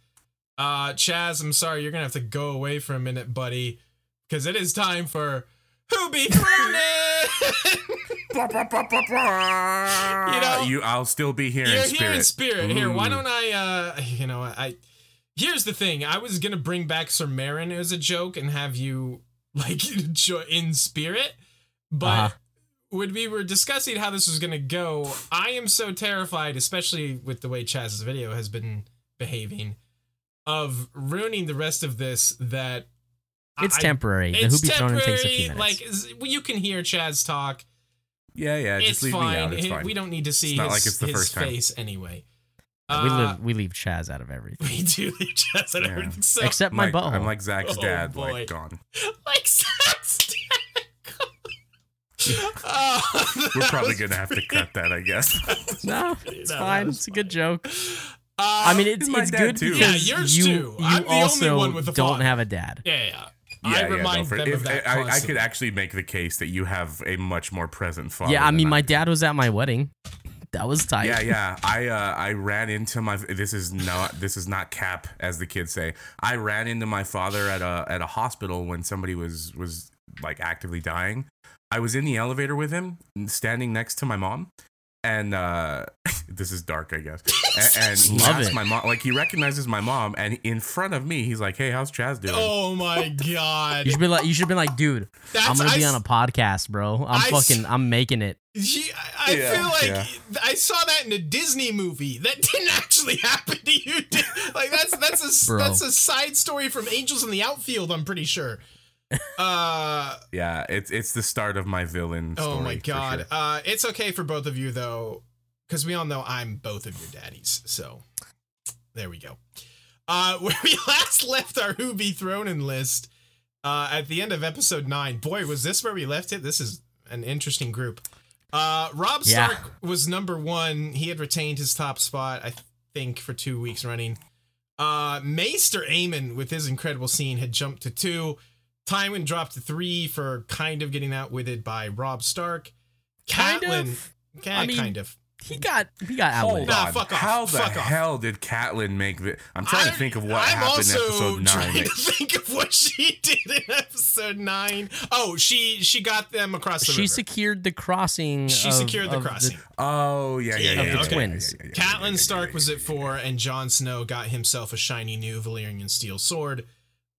Uh, Chaz, I'm sorry, you're gonna have to go away for a minute, buddy, because it is time for Who Be Thrown you know, you, I'll still be here You're in here in spirit. Here, why don't I? uh You know, I. Here's the thing. I was gonna bring back Sir Meryn as a joke and have you like in spirit, but Uh-huh. when we were discussing how this was gonna go, I am so terrified, especially with the way Chaz's video has been behaving, of ruining the rest of this. That It's I- temporary. The It's Who Be Thrown takes a few temporary. minutes. Like z- you can hear Chaz talk. Yeah, yeah. Just it's leave fine. me out. It's fine. We don't need to see not his, like it's the his first time. face anyway. We Uh, live we leave Chaz out of everything. We do leave Chaz and Yeah. everything. So, Except I'm my like, butthole. I'm like Zach's Oh, dad, boy. like gone. like Zach's uh, We're probably gonna have to cut that, I guess. no, it's No, fine. It's a good joke. Uh, I mean, it's it's good too. because Yeah, yours you too. you I'm the only also one with a don't father. have a dad. yeah, yeah. Yeah, I yeah, no, remind for- them if- of that. I, I could actually make the case that you have a much more present father. Yeah, I than mean, my do. dad was at my wedding. That was tight. Yeah, yeah. I uh, I ran into my. This is not. This is not cap, as the kids say. I ran into my father at a at a hospital when somebody was was like actively dying. I was in the elevator with him, standing next to my mom, and uh, this is dark, I guess. And, and he Love asked it. my mom, like he recognizes my mom, and in front of me, he's like, "Hey, how's Chaz doing?" Oh my god. You should be like, you should be like, dude, That's, I'm gonna be on a podcast, bro. I'm I s- fucking, I'm making it. Gee, I, I Yeah, feel like yeah. I saw that in a Disney movie. That didn't actually happen to you. Did- Like that's that's a that's a side story from Angels in the Outfield. I'm pretty sure. Uh Yeah, it's it's the start of my villain. Story, oh my god. sure. Uh it's okay for both of you though, because we all know I'm both of your daddies. So there we go. Uh where we last left our Who Be Thrown in list uh at the end of episode nine. Boy, was this where we left it? This is an interesting group. Uh Robb Yeah. Stark was number one. He had retained his top spot, I think, for two weeks running. Uh Maester Aemon with his incredible scene had jumped to two. Tywin dropped to three for kind of getting outwitted by Robb Stark. Kind Catelyn, of. Yeah, I mean, kind of. He got, he got Hold outwitted. Nah, on. fuck off. How the Fuck off. hell did Catelyn make the? I'm trying to I- think of what I'm happened in also episode nine. Trying to think of what she did in episode nine. Oh, she she got them across the She river. secured the crossing. she of- secured the of crossing. Oh yeah, yeah, Yeah, yeah. of the yeah, twins. yeah, yeah, yeah, yeah, Catelyn yeah, Stark yeah, was yeah, at four, and Jon Snow got himself a shiny new Valyrian steel sword.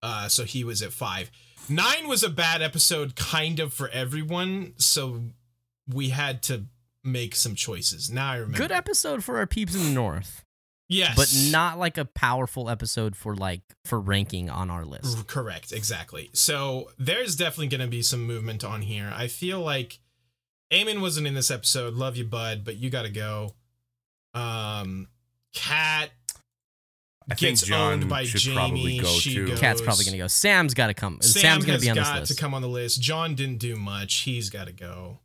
Uh, so he was at five. Nine was a bad episode, kind of for everyone. So we had to make some choices. Now I remember. Good episode for our peeps in the north, yes, but not like a powerful episode for like for ranking on our list. Correct, exactly. So there's definitely going to be some movement on here. I feel like Aemon wasn't in this episode. Love you, bud, but you got to go. Um, Cat, I think gets John owned by should Jaime. probably go she too. goes- Cat's probably gonna go. Sam's got to come. Sam Sam's gonna be on this got list. to come on the list. Jon didn't do much. He's got to go.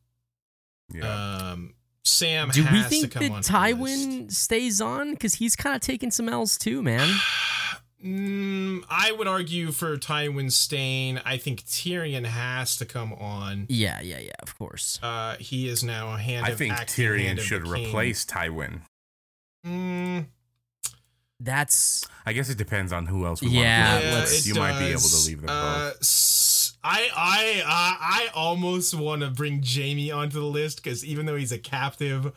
Yeah. Um, Sam Do we has to think come that on the list. Tywin stays on? Because he's kind of taking some L's too, man. Mm, I would argue for Tywin Stain. I think Tyrion has to come on. Yeah, yeah, yeah. Of course. Uh, he is now a hand. I of think acting Tyrion of should replace Tywin. Mm, That's I guess it depends on who else we Yeah, want to yeah, leave. let's- it You might be able to leave them Uh, both. s- I I uh, I almost want to bring Jaime onto the list because even though he's a captive,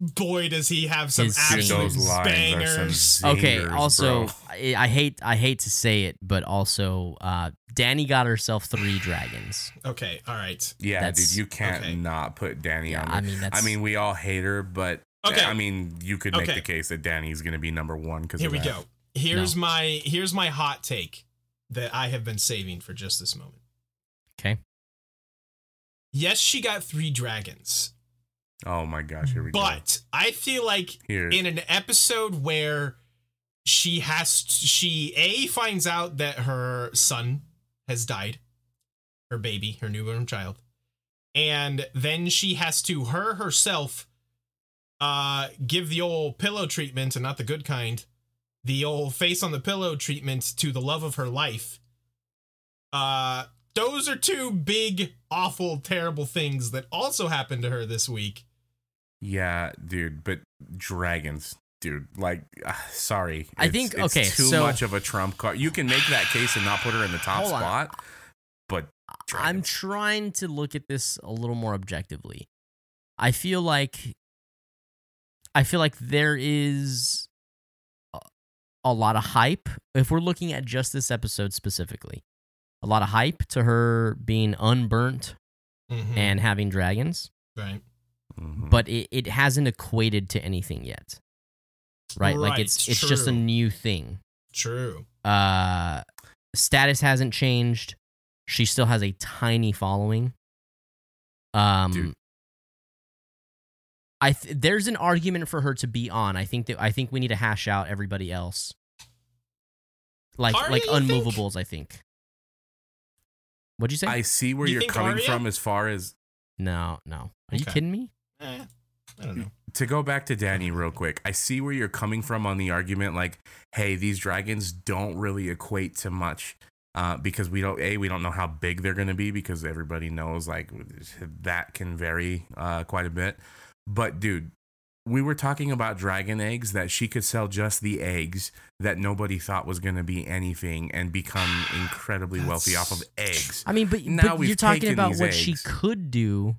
boy does he have some His Dude, absolute those lines bangers. some okay. Also. I, I hate I hate to say it, but also, uh, Danny got herself three dragons. Okay, all right. yeah, that's- dude, you can't okay. not put Danny Yeah, on. I there. mean that's. I mean, we all hate her, but Okay. I mean, you could make Okay. the case that Danny's going to be number one because Here we go. Here's No. my here's my hot take that I have been saving for just this moment. Okay. Yes, she got three dragons, Oh my gosh, here we go. but I feel like Here, in an episode where she has to, she a finds out that her son has died her baby her newborn child and then she has to her herself uh give the old pillow treatment and not the good kind the old face on the pillow treatment to the love of her life uh those are two big awful terrible things that also happened to her this week yeah, dude, but dragons, dude, like, uh, sorry, I think- it's okay, too so- much of a trump card. You can make that case and not put her in the top Hold on. spot, but I'm trying to look at this a little more objectively. I feel like I feel like there is a, a lot of hype if we're looking at just this episode specifically. A lot of hype to her being unburnt Mhm. and having dragons, right Mhm. but it, it hasn't equated to anything yet. Right? like Right, it's it's just a new thing. true uh status hasn't changed she still has a tiny following um Dude. i th- there's an argument for her to be on i think that i think we need to hash out everybody else like Arya, like you think? unmovables i think what'd you say I see where You you are coming Arya? from as far as no no are you kidding me Eh, I don't know. to go back to Danny real quick, I see where you're coming from on the argument like, hey, these dragons don't really equate to much. Uh, because we don't a we don't know how big they're going to be because everybody knows like that can vary uh, quite a bit. But dude, we were talking about dragon eggs that she could sell just the eggs that nobody thought was going to be anything and become incredibly wealthy off of eggs. i mean but, Now but you're talking about what she could do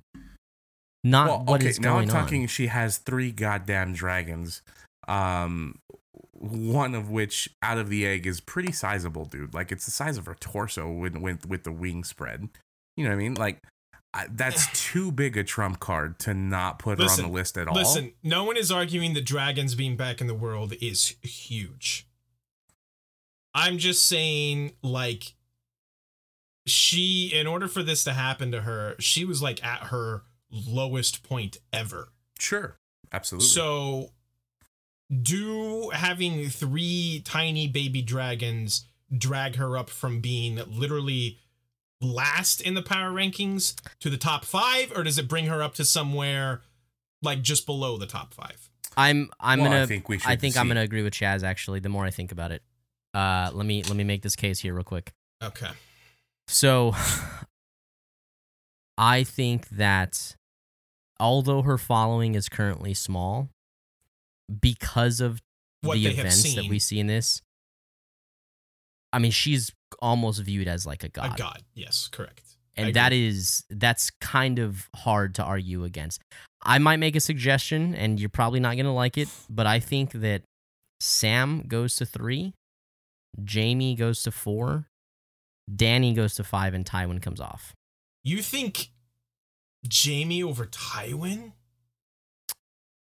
not well, what okay, is now I'm talking. on She has three goddamn dragons. Um, one of which out of the egg is pretty sizable, dude. Like it's the size of her torso with with with the wing spread. You know what I mean? Like I, that's too big a trump card to not put her on the list at all. Listen, no one is arguing that dragons being back in the world is huge. I'm just saying, like, she, in order for this to happen to her, she was like at her lowest point ever. Sure, absolutely. So, do having three tiny baby dragons drag her up from being literally last in the power rankings to the top five, or does it bring her up to somewhere like just below the top five? i'm i'm Well, gonna I think we should. I think I'm gonna agree with Chaz. Actually, the more I think about it, uh, let me let me make this case here real quick. Okay. So, I think that although her following is currently small, because of What the they have events that we see in this, I mean, she's almost viewed as like a god, A god. Yes, correct. And that is that's kind of hard to argue against. I might make a suggestion, and you're probably not gonna like it, but I think that Sam goes to three, Jaime goes to four, Danny goes to five, and Tywin comes off. You think Jaime over Tywin?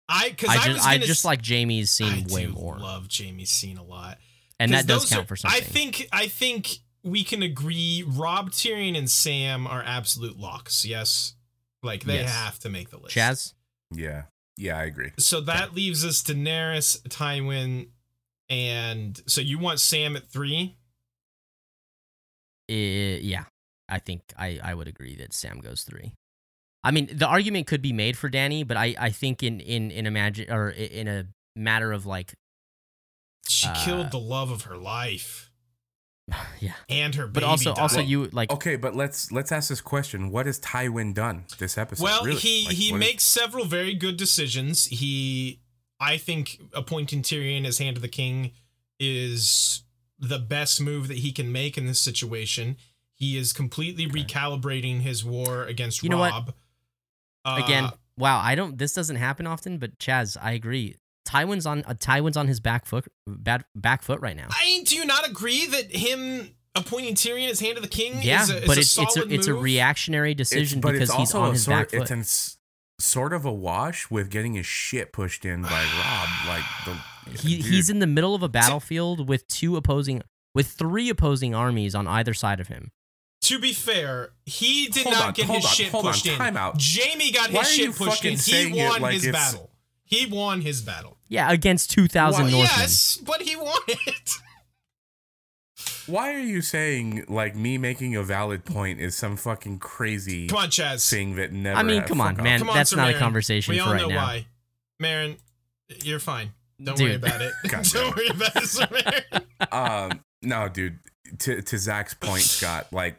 I because I I, just I just like Jaime's I scene way do more, Love Jaime's scene a lot, and 'Cause that does count are- for something. I think I think we can agree. Robb Tyrion and Sam are absolute locks. Yes, like they Yes. have to make the list. Chaz, Yeah, yeah, I agree. So that leaves us Daenerys, Tywin, And so you want Sam at three? Eh, yeah, I think I, I would agree that Sam goes three. I mean, the argument could be made for Danny, but I, I think in in in imagine or in a matter of like, She Uh, killed the love of her life yeah. and her baby. But also also you like Okay, but let's let's ask this question: What has Tywin done this episode? Well, Really? he Like, he what is- makes several very good decisions. He, I think, appointing Tyrion as Hand of the King is the best move that he can make in this situation. He is completely recalibrating his war against You know what? Robb. Uh, again. wow, I don't. This doesn't happen often, but Chaz, I agree. Tywin's on uh, Tywin's on his back foot, bad back foot right now. I do you not agree that him appointing Tyrion as Hand of the King yeah, is a, is but a it's it's a solid it's a reactionary decision but because he's on his sort, back foot. It's an, sort of a wash with getting his shit pushed in by Robb. Like the he dude, he's in the middle of a battlefield with two opposing with three opposing armies on either side of him. To be fair, he did Hold not on, get his on, shit hold on, pushed in. time out. Jaime got Why his shit pushed in. He won like his battle. He won his battle. Yeah, against two thousand Well, Northmen. Yes, but he won it. Why are you saying like me making a valid point is some fucking crazy Come on, Chaz. thing that never? I mean, come on, man. Come on, that's Sir not a Meryn. conversation we for all right know now. why. Meryn, you're fine. Don't Dude. worry about it. Don't worry about it, Sir Meryn. um no dude to to zach's point scott like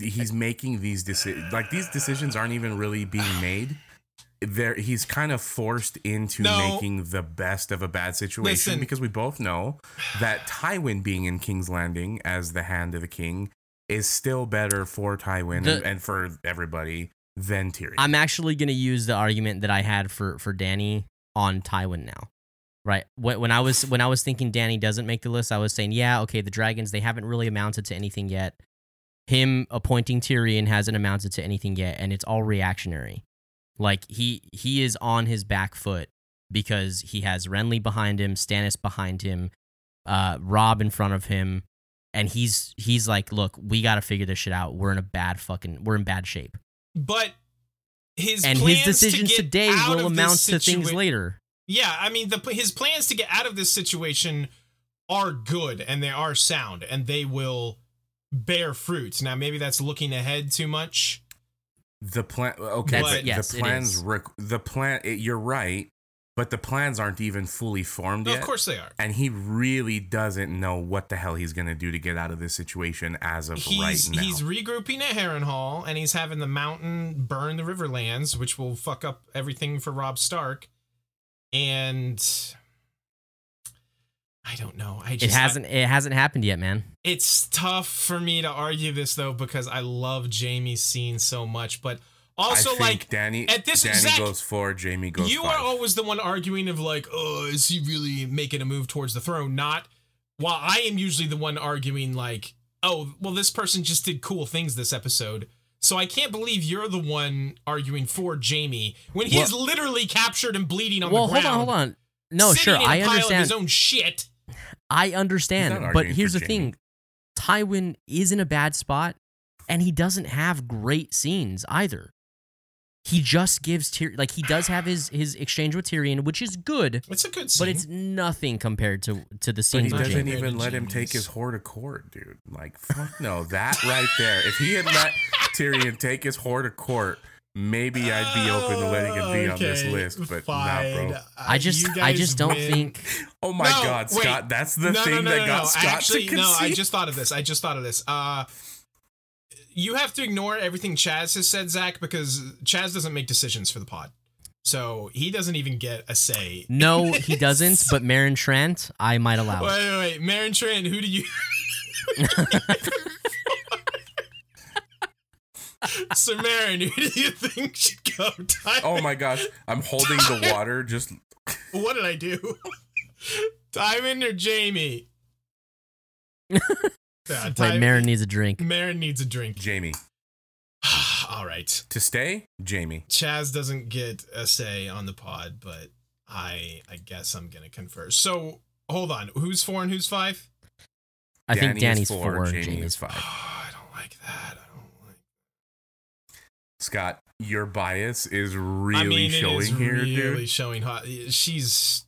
he's making these decisions like these decisions aren't even really being made there he's kind of forced into No. making the best of a bad situation Listen. because we both know that tywin being in king's landing as the hand of the king is still better for tywin The- and, and for everybody than Tyrion. I'm actually going to use the argument that I had for for Danny on Tywin now. Right. When, when I was when I was thinking Danny doesn't make the list, I was saying, yeah, okay, the dragons they haven't really amounted to anything yet. Him appointing Tyrion hasn't amounted to anything yet, and it's all reactionary. Like he he is on his back foot because he has Renly behind him, Stannis behind him, uh, Robb in front of him, and he's he's like, look, we got to figure this shit out. We're in a bad fucking we're in bad shape But his and plans his decisions to today out will of amount this to things later. Yeah, I mean, the his plans to get out of this situation are good and they are sound and they will bear fruits. Now, maybe that's looking ahead too much. The plan. Okay, That's- but yes, the plans. Rec- the plan. It, you're right, but the plans aren't even fully formed No, yet. of course they are. and he really doesn't know what the hell he's gonna do to get out of this situation as of He's right now. he's regrouping at Harrenhal and he's having the mountain burn the Riverlands, which will fuck up everything for Robb Stark. And I don't know. I just, It hasn't it hasn't happened yet, man. it's tough for me to argue this though because I love Jaime's scene so much, but also I think like Danny. at this Danny Zach, goes four. Jaime goes you five. are always the one arguing of like, oh, is he really making a move towards the throne? Not while I am usually the one arguing like, oh, well, this person just did cool things this episode. So I can't believe you're the one arguing for Jaime when he's literally captured and bleeding on well, the hold ground. on, hold on. No, sure, in a I pile Of understand. his own shit. I understand. But here's the Jaime. thing. Tywin is in a bad spot and he doesn't have great scenes either. He just gives Tyrion, like he does have his his exchange with Tyrion, which is good, It's a good scene. but it's nothing compared to to the But he doesn't Jaime. doesn't even let him take his whore to court, dude. Like, fuck no. That right there. If he had let Tyrion take his whore to court, maybe I'd be open to letting him be on this list. But fine. nah, bro. I just I just don't win. think Oh my No, God, wait. Scott. That's the no, thing no, no, that no, got no. Scott Actually, to no. I just thought of this. I just thought of this. Uh, you have to ignore everything Chaz has said, Zach, because Chaz doesn't make decisions for the pod, so he doesn't even get a say. no, he doesn't, but Meryn Trant, I might allow Wait, it. wait, wait. Meryn Tran, who do you? so Meryn, who do you think should go? Ty- Oh my gosh. I'm holding the water just what did I do? Diamond or Jaime? Yeah, Wait, Ty- Meryn needs a drink. Meryn needs a drink. Jaime. All right. To stay, Jaime. Chaz doesn't get a say on the pod, but I I guess I'm gonna confer. So hold on, who's four and who's five? I think Danny is Danny's four, four, Jaime Jaime's five. Oh, five. I don't like that. I don't like. Scott, your bias is really I mean, it showing is here, really dude. showing hot. She's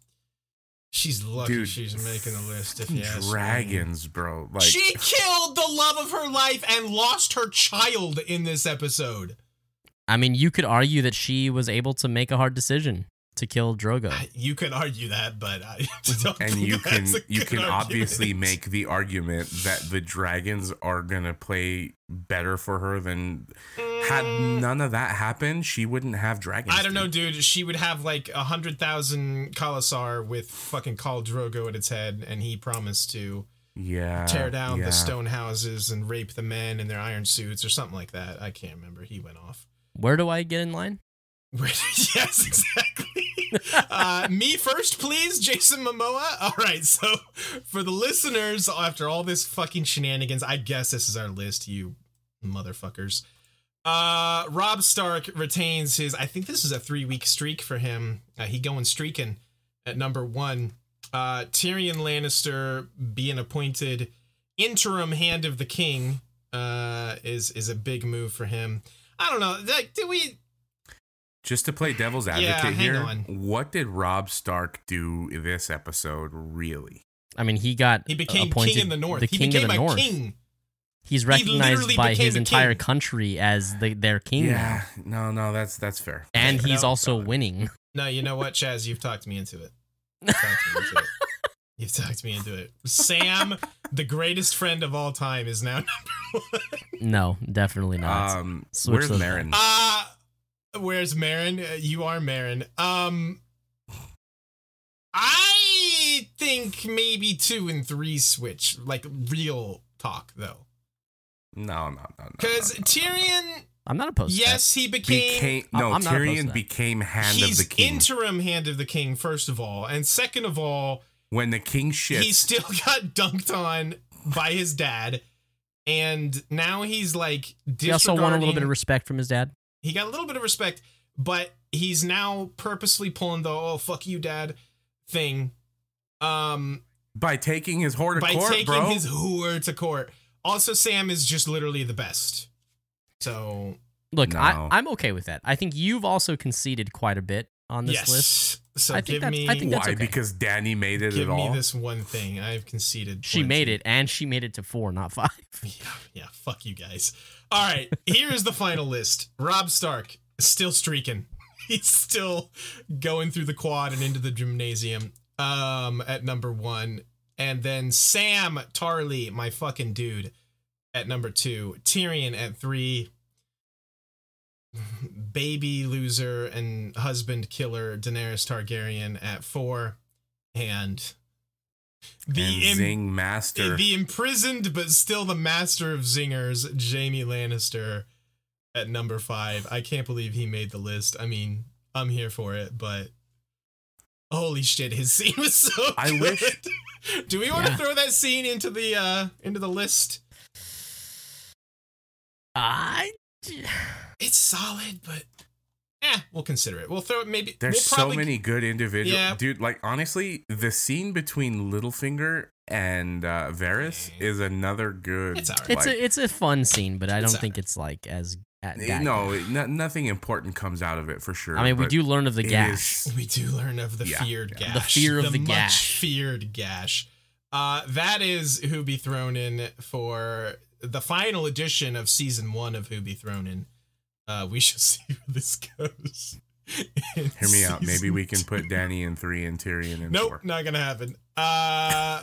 She's lucky Dude, she's making the list. If you ask me. Dragons, bro. Like she killed the love of her life and lost her child in this episode. I mean, you could argue that she was able to make a hard decision to kill Drogo. You can argue that, but I don't and think you can a you can argument. obviously make the argument that the dragons are gonna play better for her than had none of that happened she wouldn't have dragons Mm. I don't know, dude. dude. She would have like a hundred thousand Khalasar with fucking Khal Drogo at its head, and he promised to yeah tear down yeah. the stone houses and rape the men in their iron suits or something like that. I can't remember. He went off. Where do I get in line? yes, exactly. Uh, me first, please, Jason Momoa. All right, so for the listeners, after all this fucking shenanigans, I guess this is our list, you motherfuckers. Uh, Robb Stark retains his. I think this is a three week streak for him. Uh, he going streaking at number one. Uh, Tyrion Lannister being appointed interim Hand of the King uh, is is a big move for him. I don't know. Like, did we? Just to play devil's advocate hang here on. what did Robb Stark do this episode really I mean, he got He became appointed king in the north. The he king became of the a north. king. He's literally recognized by his entire king. country as the, their king, now. yeah no no that's that's fair and Okay, he's no, also no. winning. No, you know what, Chaz? You've talked me into it. You've talked me into it. You've talked me into it. Sam, the greatest friend of all time, is now number one. No, definitely not. um Switch where's those Marin? Uh where's Marin? Uh, you are Marin. Um I think maybe two and three switch. Like real talk though. no no no no Because no, no, no. Became, I'm not opposed. to that. yes, he became, became no I'm not opposed to Tyrion that. became hand he's of the king interim hand of the king first of all, and second of all, when the king shits he still got dunked on by his dad, and now he's like He also won a little bit of respect from his dad. He got a little bit of respect, but he's now purposely pulling the "oh fuck you, dad" thing, um, by taking his whore to by court taking bro his whore to court. Also, Sam is just literally the best. So Look, No. I, I'm okay with that. I think you've also conceded quite a bit on this yes, list. so I think give that's- me I think that's why okay. because danny made it give at me all this one thing. I've conceded. She plenty. made it, and she made it to four, not five. Yeah, yeah, fuck you guys. All right, here is the final list. Robb Stark still streaking. He's still going through the quad and into the gymnasium. Um, at number one, and then Sam Tarly, my fucking dude, at number two. Tyrion at three. Baby loser and husband killer Daenerys Targaryen at four, and the and im- zing master the imprisoned but still the master of zingers, Jaime Lannister, at number five. I can't believe he made the list. I mean, I'm here for it, but holy shit, his scene was so. I good. wish- Do we want to throw that scene into the uh into the list? I. It's solid, but eh, we'll consider it. We'll throw it. Maybe There's we'll so many good individuals. Yeah. Dude, like honestly, the scene between Littlefinger and uh Varys is another good It's alright. It's like, a it's a fun scene, but I don't think it's like as at eh, that no, no, nothing important comes out of it for sure. I mean, we do learn of the it gash. is- We do learn of the Yeah, feared yeah. gash. The fear of the much gash. feared gash. Uh, that is Who Be Thrown In for the final edition of season one of Who Be Thrown In. Uh, we shall see where this goes. Hear me out. Maybe we can put Danny in three and Tyrion in Nope, four. not gonna happen. Uh,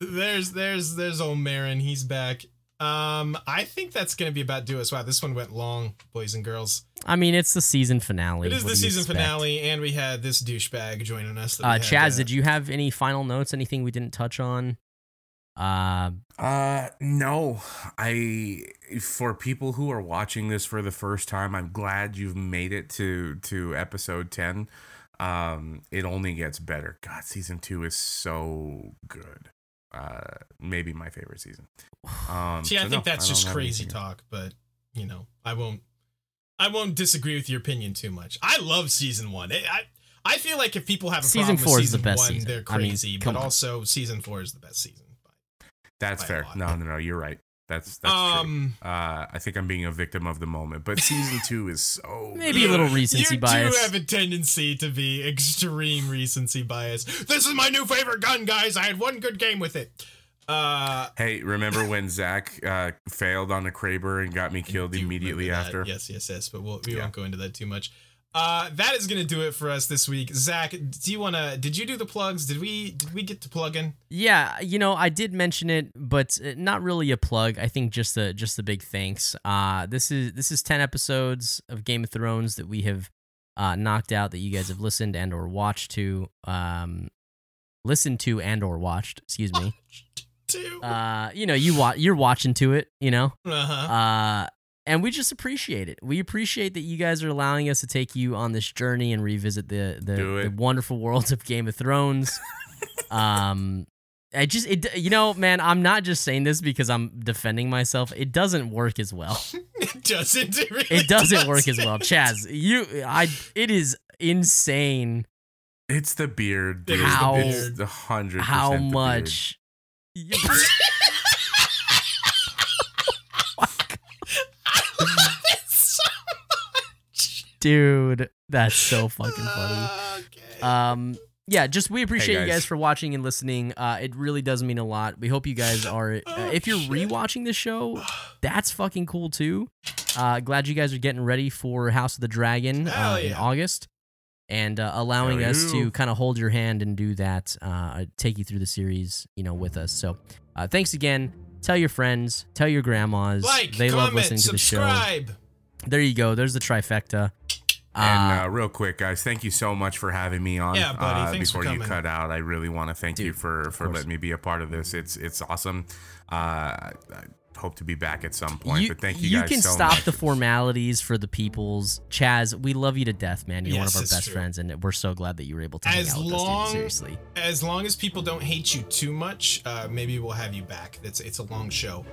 there's there's there's old Marin. He's back. Um, I think that's gonna be about do us. Wow, this one went long, boys and girls. I mean, it's the season finale. It is What the season expect? finale, and we had this douchebag joining us. Uh, had, Chaz, uh, did you have any final notes? Anything we didn't touch on? Uh, Uh no. I for people who are watching this for the first time, I'm glad you've made it to to episode 10. Um it only gets better. God, season 2 is so good. Uh maybe my favorite season. Um See, I so think no, that's don't just crazy talk, but you know, I won't. I won't disagree with your opinion too much. I love season one. I I, I feel like if people have a Season problem four with is the season best one, season. they're I mean, crazy. but on. also, season four is the best season. That's fair. No, no, no, you're right. That's that's um, true. Uh, I think I'm being a victim of the moment, but season two is so Maybe a little good. recency you bias. do have a tendency to be extreme recency bias. This is my new favorite gun, guys. I had one good game with it. Uh, Hey, remember when Zach uh, failed on the Kraber and got me killed immediately after? Yes, yes, yes. But we'll, we Yeah. won't go into that too much. Uh, that is gonna do it for us this week. Zach, do you wanna? Did you do the plugs? Did we? Did we get to plug in? Yeah, you know, I did mention it, but uh, not really a plug. I think just a just a big thanks. Uh this is this is 10 episodes of Game of Thrones that we have uh knocked out that you guys have listened and or watched to um listened to and or watched, excuse me. Two. Uh you know, you wa- you're watching to it, you know. Uh-huh. Uh and we just appreciate it. We appreciate that you guys are allowing us to take you on this journey and revisit the the, the wonderful worlds of Game of Thrones. um, I just it you know man, I'm not just saying this because I'm defending myself. It doesn't work as well. it doesn't. It, really It doesn't work as well. Chaz, you I it is insane It's the beard. Dude. is the How- beard. The hundred. how percent the beard. much you- I love it so much. Dude, that's so fucking funny. Okay. um yeah just we appreciate you guys. guys for watching and listening uh it really does mean a lot we hope you guys are uh, Oh, if you're shit. rewatching the show that's fucking cool too uh glad you guys are getting ready for house of the dragon Hell uh, in august and uh, allowing us to kind of hold your hand and do that uh take you through the series you know with us so uh thanks again tell your friends tell your grandmas like, they love comment, listening to the show subscribe. There you go there's the trifecta And Uh, uh, real quick, guys, thank you so much for having me on. Yeah, buddy, Uh, thanks for before you cut out, I really want to thank you for for letting me be a part of this. It's it's awesome. Uh, I hope to be back at some point. you, but thank you, guys You can so stop much. the formalities for the peoples. Chaz, we love you to death, man. You're one of our best true. friends, and we're so glad that you were able to hang As out with long- us, dude. Seriously. As long as people don't hate you too much, uh, maybe we'll have you back. It's it's a long show.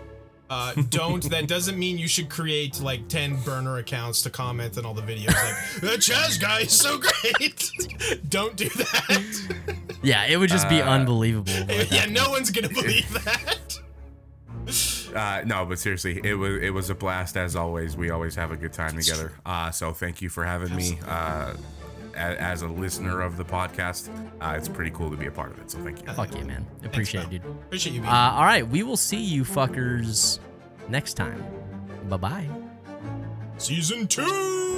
Uh, don't. that doesn't mean you should create like ten burner accounts to comment on all the videos. Like the Chaz guy is so great. don't do that. Yeah, it would just be Uh, unbelievable. what yeah, no one's gonna believe that. Uh, no, but seriously, it was it was a blast as always. We always have a good time together. Uh, so thank you for having me. Uh, a- as a listener of the podcast, uh, it's pretty cool to be a part of it. So thank you. Fuck yeah, man. Appreciate it, dude. Appreciate you being. Uh, all right, we will see you fuckers next time. Bye bye. Season two.